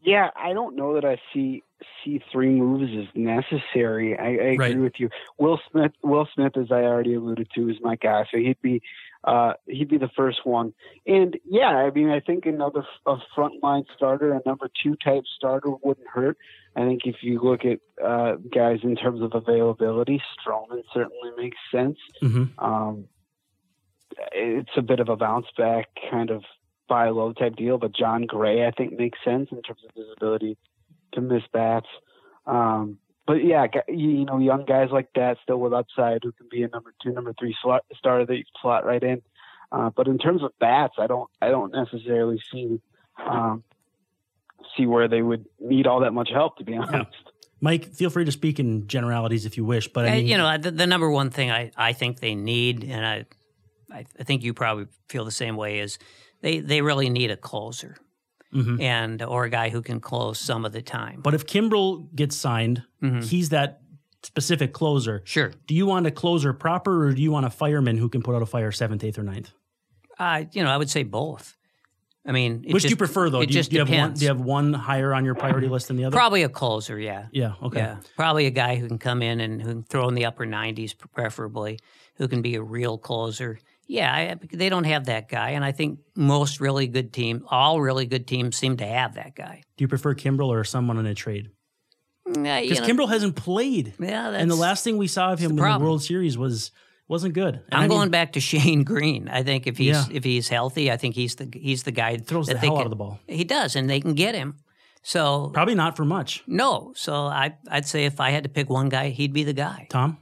E: Yeah, I don't know that I see see three moves as necessary. I, I agree with you. Will Smith, Will Smith, as I already alluded to, is my guy, so he'd be uh, he'd be the first one. And yeah, I mean, I think another a frontline starter, a number two type starter, wouldn't hurt. I think if you look at uh, guys in terms of availability, Stroman certainly makes sense.
B: hmm
E: Um, it's a bit of a bounce back kind of buy low type deal, but Jon Gray I think makes sense in terms of his ability to miss bats. Um, but yeah, you you know, young guys like that still with upside who can be a number two, number three slot starter that you can slot right in. Uh, but in terms of bats, I don't, I don't necessarily see, um, see where they would need all that much help. To be honest.
B: Mike, feel free to speak in generalities if you wish, but I
C: Uh,
B: mean,
C: you know, the, the number one thing I, I think they need, and I, I I think you probably feel the same way, is they, they really need a closer
B: mhm.
C: and or a guy who can close some of the time.
B: But if Kimbrel gets signed,
C: Mhm.
B: he's that specific closer.
C: Sure,
B: Do you want a closer proper, or do you want a fireman who can put out a fire seventh, eighth, or ninth?
C: uh, you know, I would say both. I mean, it
B: Which do you prefer, though?
C: It
B: do, you,
C: just
B: do you have one? Do you have one higher on your priority list than the other?
C: Probably a closer, yeah.
B: Yeah. Okay.
C: Yeah, probably a guy who can come in and who can throw in the upper 90s, preferably, who can be a real closer. Yeah, I, they don't have that guy, and I think most really good teams, all really good teams, seem to have that guy.
B: Do you prefer Kimbrel or someone in a trade?
C: Mm, nah,
B: Because
C: know,
B: Kimbrel hasn't played,
C: yeah, that's,
B: and the last thing we saw of him in the. World Series was wasn't good. And
C: I'm
B: I mean,
C: going back to Shane Green. I think if he's
B: Yeah.
C: if he's healthy, I think he's the he's the guy
B: throws
C: that
B: the hell
C: can,
B: out of the ball.
C: He does, and they can get him. So
B: Probably not for much.
C: no, so I I'd say if I had to pick one guy, he'd be the guy.
B: Tom,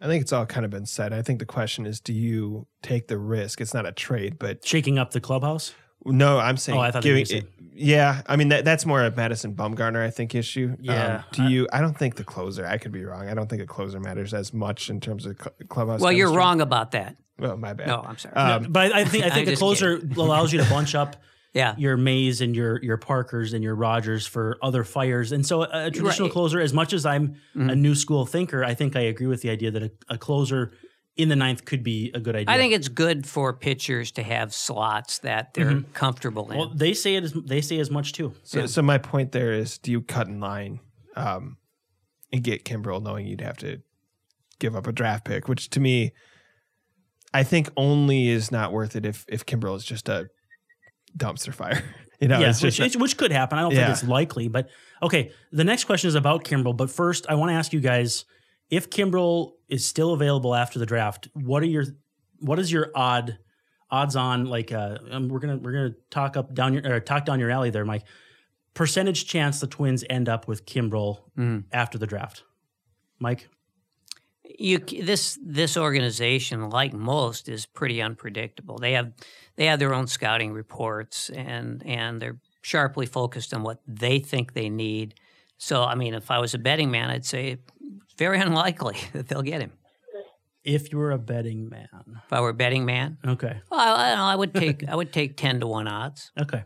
D: I think it's all kind of been said. I think the question is, do you take the risk? It's not a trade, but
B: shaking up the clubhouse.
D: no, I'm saying
B: Oh, I thought you
D: giving it. Yeah, I mean that, that's more a Madison Bumgarner, I think, issue. Um,
B: Yeah,
D: do
B: I-
D: you? I don't think the closer. I could be wrong. I don't think a closer matters as much in terms of cl- clubhouse.
C: Well, you're wrong about that.
D: Oh, my bad.
C: No, I'm sorry.
D: Um,
B: But I think I think the closer allows you to bunch up
C: yeah,
B: your Mays and your your Parkers and your Rogers for other fires. And so a, a traditional
C: Right.
B: closer, as much as I'm a
C: Mhm.
B: new school thinker, I think I agree with the idea that a, a closer in the ninth could be a good idea.
C: I think it's good for pitchers to have slots that they're
B: Mm-hmm.
C: comfortable in.
B: well, they say it as they say as much too.
D: So, so my point there is, do you cut in line um, and get Kimbrel, knowing you'd have to give up a draft pick, which to me, I think only is not worth it if if Kimbrel is just a dumpster fire. You know,
B: yeah,
D: it's
B: which,
D: just
B: which, which could happen. I don't
D: Yeah.
B: think it's likely, but okay. The next question is about Kimbrel, but first I want to ask you guys if Kimbrel is still available after the draft. What are your what is your odd odds on like uh um, we're gonna we're gonna talk up down your or talk down your alley there, Mike. Percentage chance the Twins end up with Kimbrel
C: Mhm.
B: after the draft, Mike.
C: you this this organization like most is pretty unpredictable they have they have their own scouting reports and and they're sharply focused on what they think they need so i mean if i was a betting man i'd say it's very unlikely that they'll get him
B: If you were a betting man,
C: if i were a betting man
B: okay,
C: well i, I, know, I would take i would take 10 to 1 odds
B: okay.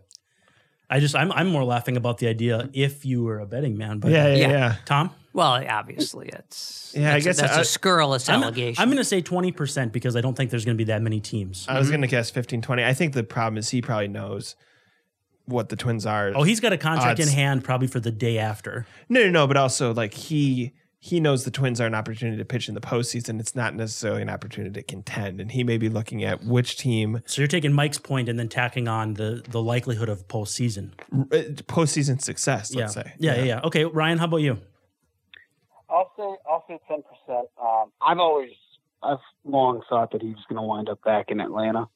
B: I just I'm I'm more laughing about the idea if you were a betting man, but
D: yeah, yeah,
C: Yeah.
D: yeah.
B: Tom.
C: Well obviously it's
D: Yeah, I
C: that's,
D: guess
C: that's
D: I-
C: a scurrilous
B: I'm,
C: allegation
B: I'm going to say 20% because I don't think there's going to be that many teams.
D: I was going to guess 15, 20. I think the problem is he probably knows what the Twins are.
B: oh, he's got a contract in hand probably for the day after.
D: no, no, no, but also like he he knows the Twins are an opportunity to pitch in the postseason. It's not necessarily an opportunity to contend, and he may be looking at which team
B: So you're taking Mike's point and then tacking on the the likelihood of postseason.
D: uh, postseason success. Let's
B: yeah.
D: say,
B: yeah, yeah, yeah. Okay, Ryan, how about you?
E: I'll say I'll say ten percent. Um, I've always I've long thought that he was going to wind up back in Atlanta.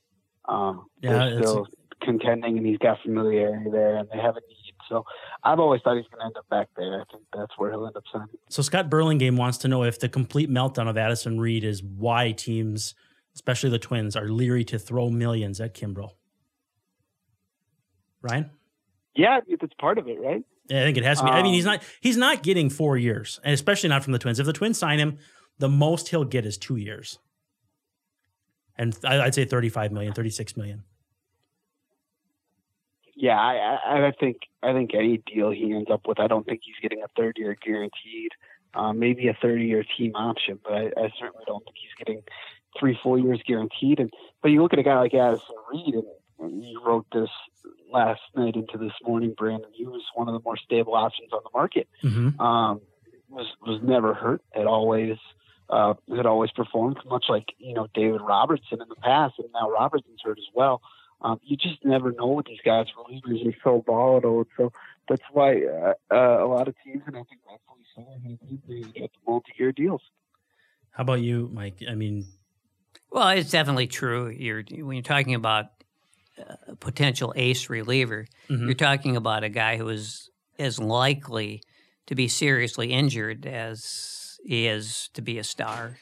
E: Um,
B: Yeah,
E: they're still contending, and he's got familiarity there, and they have a need. So I've always thought he's going to end up back there. I think that's where he'll end up signing.
B: So Scott Burlingame wants to know if the complete meltdown of Addison Reed is why teams, especially the Twins, are leery to throw millions at Kimbrel. Ryan?
E: Yeah, it's part of it, right?
B: I think it has to be. I mean,
E: Um,
B: he's not he's not getting four years, and especially not from the Twins. If the Twins sign him, the most he'll get is two years, and I'd say 35 million, 36 million.
E: Yeah, I, I, I think I think any deal he ends up with, I don't think he's getting a third year guaranteed. Um, maybe a thirty year team option, but I, I certainly don't think he's getting three full years guaranteed. And but you look at a guy like Addison Reed, and you wrote this last night into this morning, Brandon. He was one of the more stable options on the market.
B: Mm-hmm.
E: Um, was was never hurt. Had always uh, had always performed, much like you know David Robertson in the past, and now Robertson's hurt as well. Um, you just never know with these guys. Relievers are so volatile, and so that's why uh, uh, a lot of teams, and I think rightfully so, they get the multi-year deals.
B: How about you, Mike? I mean,
C: Well, it's definitely true. You're when you're talking about a potential ace reliever,
B: Mhm.
C: you're talking about a guy who is as likely to be seriously injured as he is to be a star,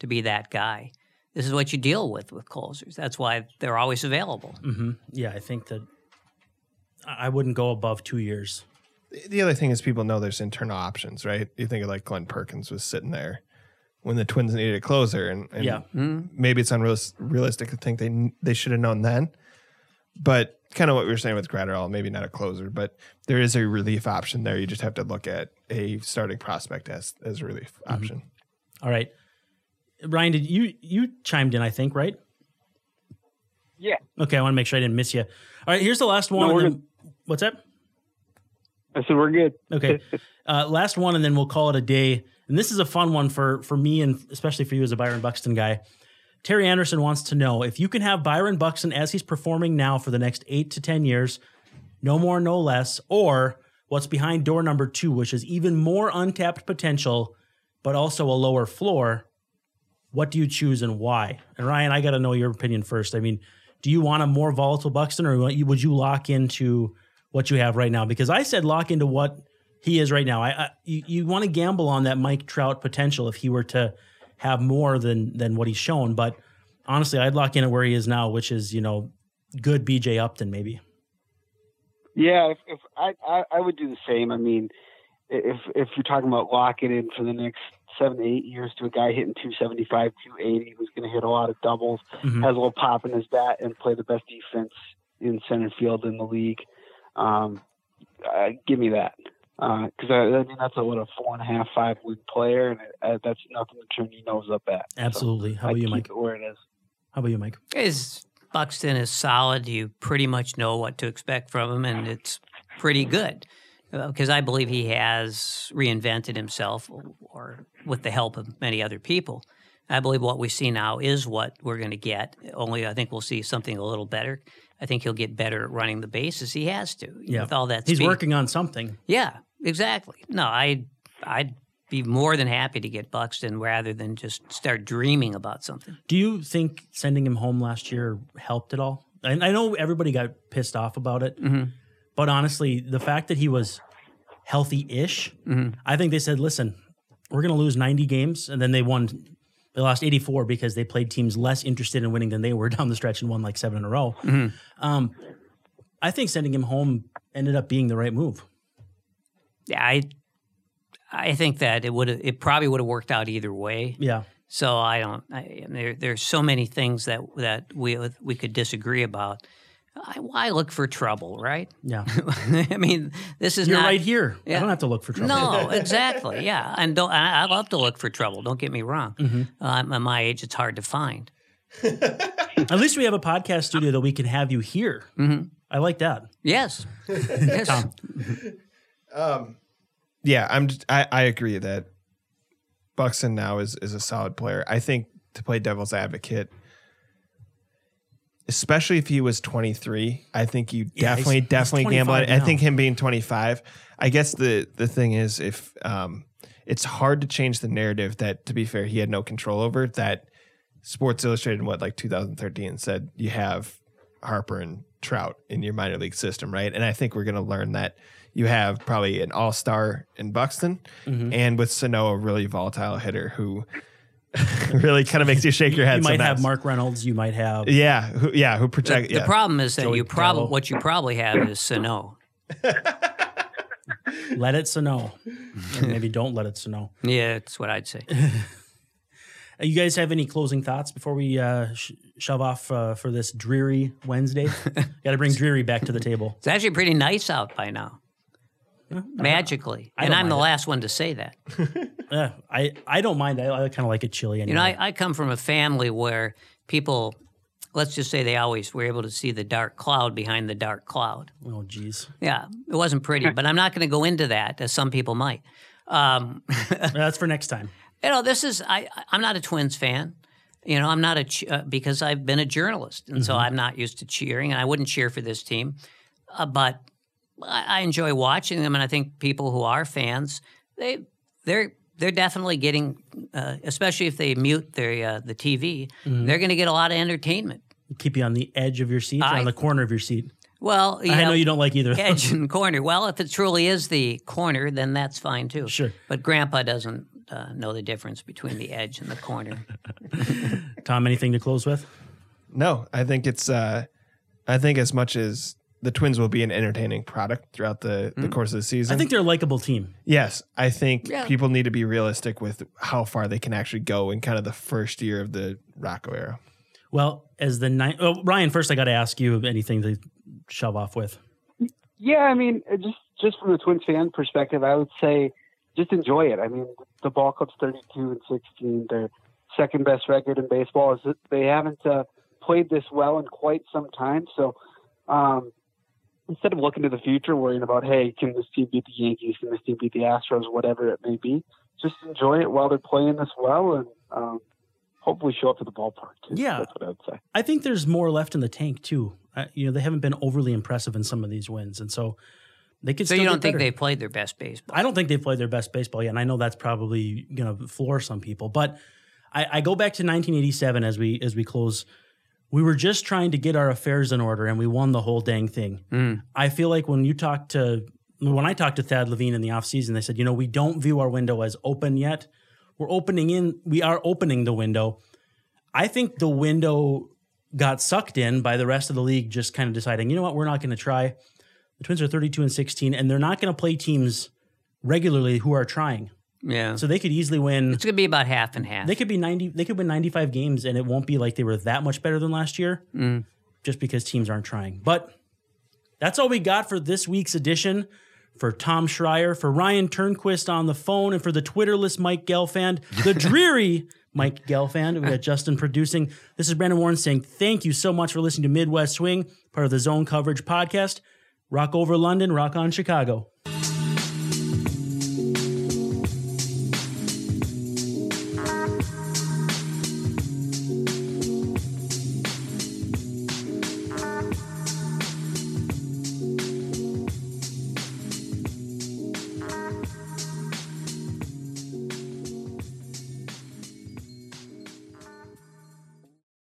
C: to be that guy. This is what you deal with with closers. That's why they're always available.
B: hmm yeah, I think that I I wouldn't go above two years.
D: the other thing is people know there's internal options, right? You think of like Glenn Perkins was sitting there when the Twins needed a closer, and, and
B: Yeah.
C: Mm.
D: maybe it's unrealistic to think they they should have known then. But kind of what we were saying with Graterol, maybe not a closer, but there is a relief option there. You just have to look at a starting prospect as as a relief
B: Mm-hmm.
D: option.
B: All right, Ryan, did you you chimed in? I think right.
E: Yeah,
B: Okay, I want to make sure I didn't miss you. All right, here's the last one.
E: No,
B: then, what's that?
E: I said we're good.
B: Okay, uh, last one, and then we'll call it a day. And this is a fun one for for me, and especially for you as a Byron Buxton guy. Terry Anderson wants to know if you can have Byron Buxton as he's performing now for the next eight to 10 years, no more, no less, or what's behind door number two, which is even more untapped potential, but also a lower floor. What do you choose and why? And Ryan, I got to know your opinion first. I mean, do you want a more volatile Buxton or would you lock into what you have right now? Because I said lock into what he is right now. I, I you, you want to gamble on that Mike Trout potential if he were to have more than than what he's shown. But honestly, I'd lock in at where he is now, which is you know good BJ Upton maybe.
E: Yeah, if, if I, I I would do the same. I mean, if if you're talking about locking in for the next seven to eight years to a guy hitting 275, 280, who's going to hit a lot of doubles,
B: Mhm.
E: has a little pop in his bat, and play the best defense in center field in the league, um, uh, give me that. Because I, I mean, that's a what a four and a half, five win player, and uh, that's nothing to turn your nose up at. So
B: Absolutely. How
E: I'd
B: about you,
E: keep
B: Mike?
E: it where it is.
B: How about you, Mike?
C: Is Buxton is solid. You pretty much know what to expect from him, and it's pretty good because I believe he has reinvented himself, or with the help of many other people. I believe what we see now is what we're going to get. Only I think we'll see something a little better. I think he'll get better at running the bases. He has to.
B: Yeah.
C: With all that
B: He's
C: speed.
B: working on something.
C: Yeah, exactly. No, I I'd be more than happy to get Buxton rather than just start dreaming about something.
B: Do you think sending him home last year helped at all? And I know everybody got pissed off about it,
C: Mhm.
B: but honestly, the fact that he was healthy-ish,
C: Mhm.
B: I think they said, "Listen, we're going to lose 90 games," and then they won. They lost 84 because they played teams less interested in winning than they were down the stretch and won like seven in a row.
C: Mhm.
B: Um, I think sending him home ended up being the right move.
C: Yeah, I I think that it would it probably would have worked out either way.
B: Yeah,
C: So I don't. I, there there's so many things that that we we could disagree about. I, why look for trouble, right?
B: yeah.
C: I mean, this is
B: You're
C: not
B: right here. I don't have to look for trouble.
C: No, exactly. Yeah, and don't. I, I love to look for trouble. Don't get me wrong.
B: Mm-hmm.
C: Um, at my age, it's hard to find.
B: At least we have a podcast studio that we can have you here.
C: Mhm.
B: I like that.
C: Yes. yes.
B: Tom.
D: Um, yeah, I'm. Just, I I agree that Buxton now is is a solid player. I think to play devil's advocate, especially if he was 23, I think you
B: Yeah,
D: definitely
B: he's- he's
D: definitely gamble. on it. I think him being 25. I guess the the thing is if um, it's hard to change the narrative that to be fair he had no control over that. Sports Illustrated, in what like 2013, said you have Harper and Trout in your minor league system, right? And I think we're going to learn that you have probably an all star in Buxton,
B: Mm-hmm.
D: and with Sano, a really volatile hitter who really kind of makes you shake your head.
B: You might have. Mark Reynolds. You might have
D: Yeah, who, yeah, who
C: The,
D: project?
C: the problem is that
B: Joey
C: you probably what you probably have is Sano.
B: let it snow. Or maybe don't let it snow.
C: Yeah, that's what I'd say.
B: Uh, You guys have any closing thoughts before we uh, sh- shove off uh, for this dreary Wednesday? Got to bring dreary back to the table.
C: It's actually pretty nice out by now. Magically. And I'm the
B: it.
C: last one to say that.
B: I I don't mind. I, I kind of like it chilly anyway.
C: You know, I, I come from a family where people, let's just say they always were able to see the dark cloud behind the dark cloud.
B: oh, geez.
C: Yeah, it wasn't pretty, but I'm not going to go into that as some people might. Um,
B: That's for next time.
C: you know, this is I. I'm not a Twins fan. You know, I'm not a ch- uh, because I've been a journalist, and so
B: Mm-hmm.
C: I'm not used to cheering, and I wouldn't cheer for this team. Uh, but I, I enjoy watching them, and I think people who are fans, they they're they're definitely getting, uh, especially if they mute their uh, the TV,
B: Mm-hmm.
C: they're going to get a lot of entertainment.
B: Keep you on the edge of your seat or
C: I-
B: on the corner of your seat.
C: Well, you
B: I know
C: know,
B: you don't like either.
C: edge and corner. Well, if it truly is the corner, then that's fine too.
B: Sure.
C: But Grandpa doesn't uh, know the difference between the edge and the corner.
B: Tom, anything to close with?
D: No, I think it's. uh I think as much as the Twins will be an entertaining product throughout the, the course of the season.
B: I think they're a likable team.
D: Yes, I think
C: Yeah.
D: people need to be realistic with how far they can actually go in kind of the first year of the Rocco era.
B: Well, as the nine, oh, Ryan, first I got to ask you anything to shove off with.
E: Yeah, I mean, just just from the Twins fan perspective, I would say just enjoy it. I mean, the ball club's 32 and 16. Their second best record in baseball is that they haven't uh, played this well in quite some time. So um, instead of looking to the future, worrying about, hey, can this team beat the Yankees? Can this team beat the Astros? Whatever it may be, just enjoy it while they're playing this well, and um, hopefully show up to the ballpark. Too.
B: Yeah.
E: that's what I would say.
B: I think there's more left in the tank too. Uh, you know, they haven't been overly impressive in some of these wins, and so they could.
C: So
B: still
C: you don't think
B: better.
C: they played their best baseball?
B: I don't think they've played their best baseball yet, and I know that's probably going to floor some people. But I, I go back to 1987 as we as we close. We were just trying to get our affairs in order, and we won the whole dang thing.
C: Mm.
B: I feel like when you talk to when I talked to Thad Levine in the offseason, they said, you know, we don't view our window as open yet. We're opening in. We are opening the window. I think the window got sucked in by the rest of the league, just kind of deciding, you know what, we're not going to try. The Twins are 32 and 16, and they're not going to play teams regularly who are trying.
C: Yeah.
B: So they could easily win.
C: it's going to be about half and half.
B: They could be 90. They could win 95 games, and it won't be like they were that much better than last year,
C: Mm.
B: just because teams aren't trying. But that's all we got for this week's edition. For Tom Schreier, for Ryan Turnquist on the phone, and for the Twitterless Mike Gelfand, the dreary Mike Gelfand. We got Justin producing. This is Brandon Warne saying thank you so much for listening to Midwest Swing, part of the Zone Coverage podcast. Rock over London, rock on Chicago.